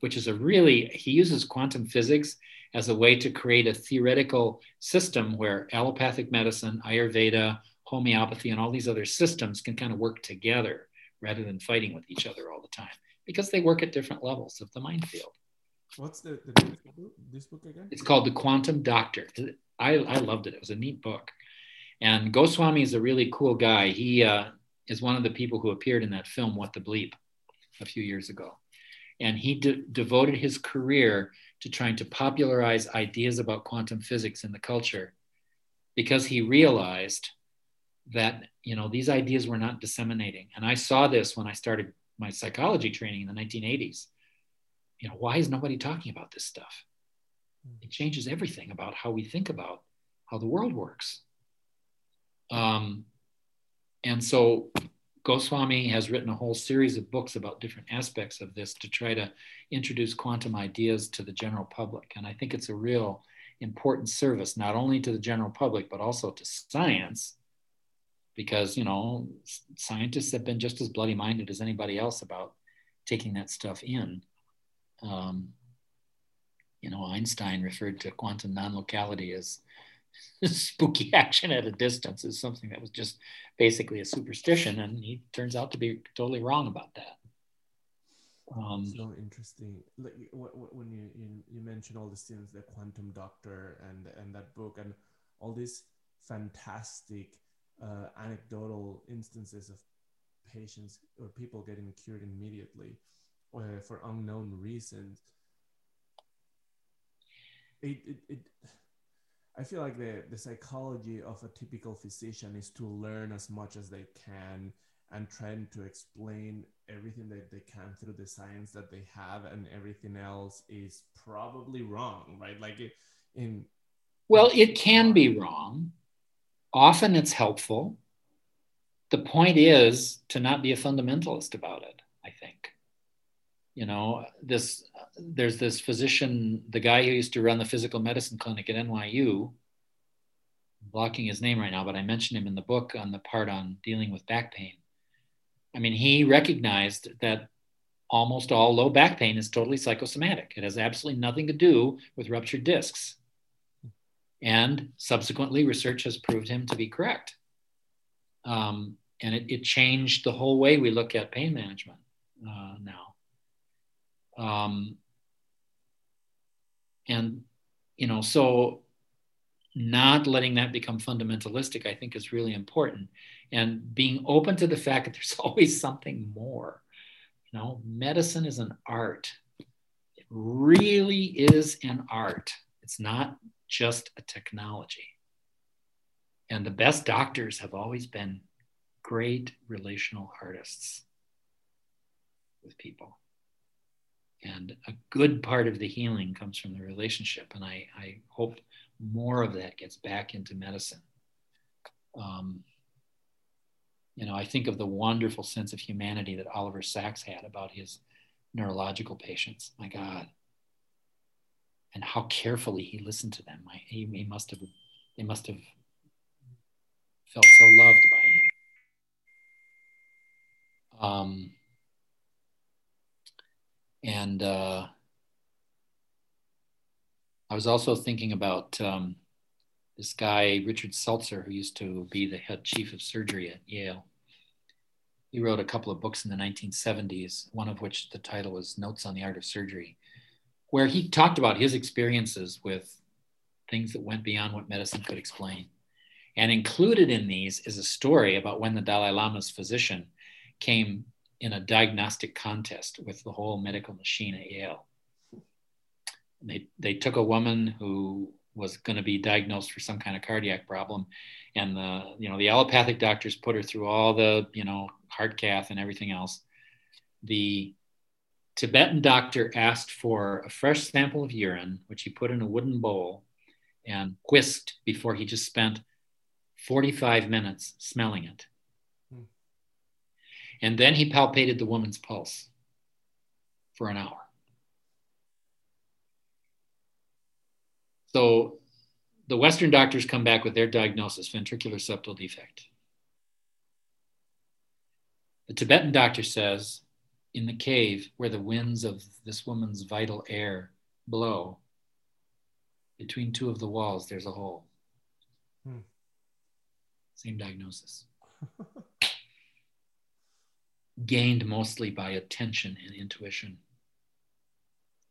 which is a really he uses quantum physics as a way to create a theoretical system where allopathic medicine, Ayurveda, homeopathy, and all these other systems can kind of work together rather than fighting with each other all the time because they work at different levels of the mind field. What's the, the this book again? It's called The Quantum Doctor. I, I loved it. It was a neat book. And Goswami is a really cool guy. He uh, is one of the people who appeared in that film, What the Bleep, a few years ago. And he de- devoted his career to trying to popularize ideas about quantum physics in the culture because he realized that you know these ideas were not disseminating. And i saw this when i started my psychology training in the 1980s you know why is nobody talking about this stuff? It changes everything about how we think about how the world works. Um, and so Goswami has written a whole series of books about different aspects of this to try to introduce quantum ideas to the general public. And I think it's a real important service, not only to the general public, but also to science, because, you know, scientists have been just as bloody minded as anybody else about taking that stuff in. Um, you know, Einstein referred to quantum non locality as spooky action at a distance is something that was just basically a superstition, and he turns out to be totally wrong about that. Um, so interesting. Like when you, you you mention all these things, the Quantum Doctor and and that book, and all these fantastic uh, anecdotal instances of patients or people getting cured immediately uh, for unknown reasons. It, it, it, I feel like the, the psychology of a typical physician is to learn as much as they can and trying to explain everything that they can through the science that they have and everything else is probably wrong right like in well it can be wrong often it's helpful the point is to not be a fundamentalist about it i think you know this there's this physician the guy who used to run the physical medicine clinic at nyu blocking his name right now but i mentioned him in the book on the part on dealing with back pain I mean, he recognized that almost all low back pain is totally psychosomatic. It has absolutely nothing to do with ruptured discs. And subsequently, research has proved him to be correct. Um, and it, it, changed the whole way we look at pain management uh, now. Um, and, you know, so not letting that become fundamentalistic, I think, is really important and being open to the fact that there's always something more. You know, medicine is an art. It really is an art. It's not just a technology. And the best doctors have always been great relational artists with people. And a good part of the healing comes from the relationship. And I, I hope more of that gets back into medicine. Um, you know, I think of the wonderful sense of humanity that Oliver Sacks had about his neurological patients. My God. And how carefully he listened to them. He, he must have, they must have felt so loved by him. Um, and uh, I was also thinking about um, this guy, Richard Selzer, who used to be the head chief of surgery at Yale he wrote a couple of books in the 1970s, one of which the title was Notes on the Art of Surgery, where he talked about his experiences with things that went beyond what medicine could explain. And included in these is a story about when the Dalai Lama's physician came in a diagnostic contest with the whole medical machine at Yale. They, they took a woman who was going to be diagnosed for some kind of cardiac problem and the you know the allopathic doctors put her through all the you know heart cath and everything else the tibetan doctor asked for a fresh sample of urine which he put in a wooden bowl and whisked before he just spent 45 minutes smelling it hmm. and then he palpated the woman's pulse for an hour so the Western doctors come back with their diagnosis ventricular septal defect. The Tibetan doctor says, in the cave where the winds of this woman's vital air blow, between two of the walls, there's a hole. Hmm. Same diagnosis. Gained mostly by attention and intuition.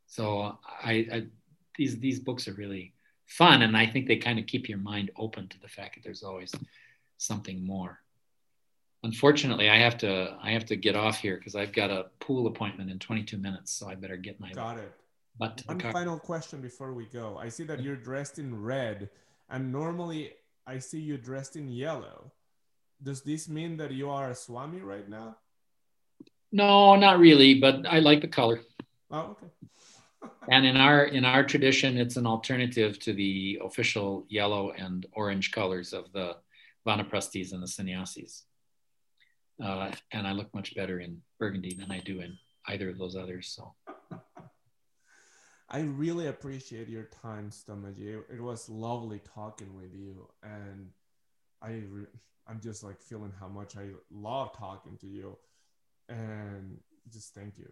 So I, I, these these books are really fun and i think they kind of keep your mind open to the fact that there's always something more unfortunately i have to i have to get off here because i've got a pool appointment in 22 minutes so i better get my got it. but one final question before we go. I see that you're dressed in red and normally i see you dressed in yellow. Does this mean that you are a swami right now? No not really but i like the color. Oh okay. And in our in our tradition, it's an alternative to the official yellow and orange colors of the vanaprasthis and the sannyasis. Uh, and I look much better in burgundy than I do in either of those others. So. I really appreciate your time, Swamiji. It was lovely talking with you, and I I'm just like feeling how much I love talking to you, and just thank you.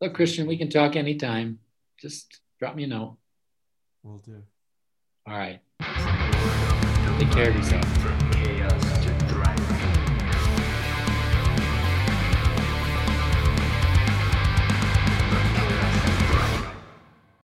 Look, Christian, we can talk anytime just drop me a note. Will do. All right. Take care of yourself.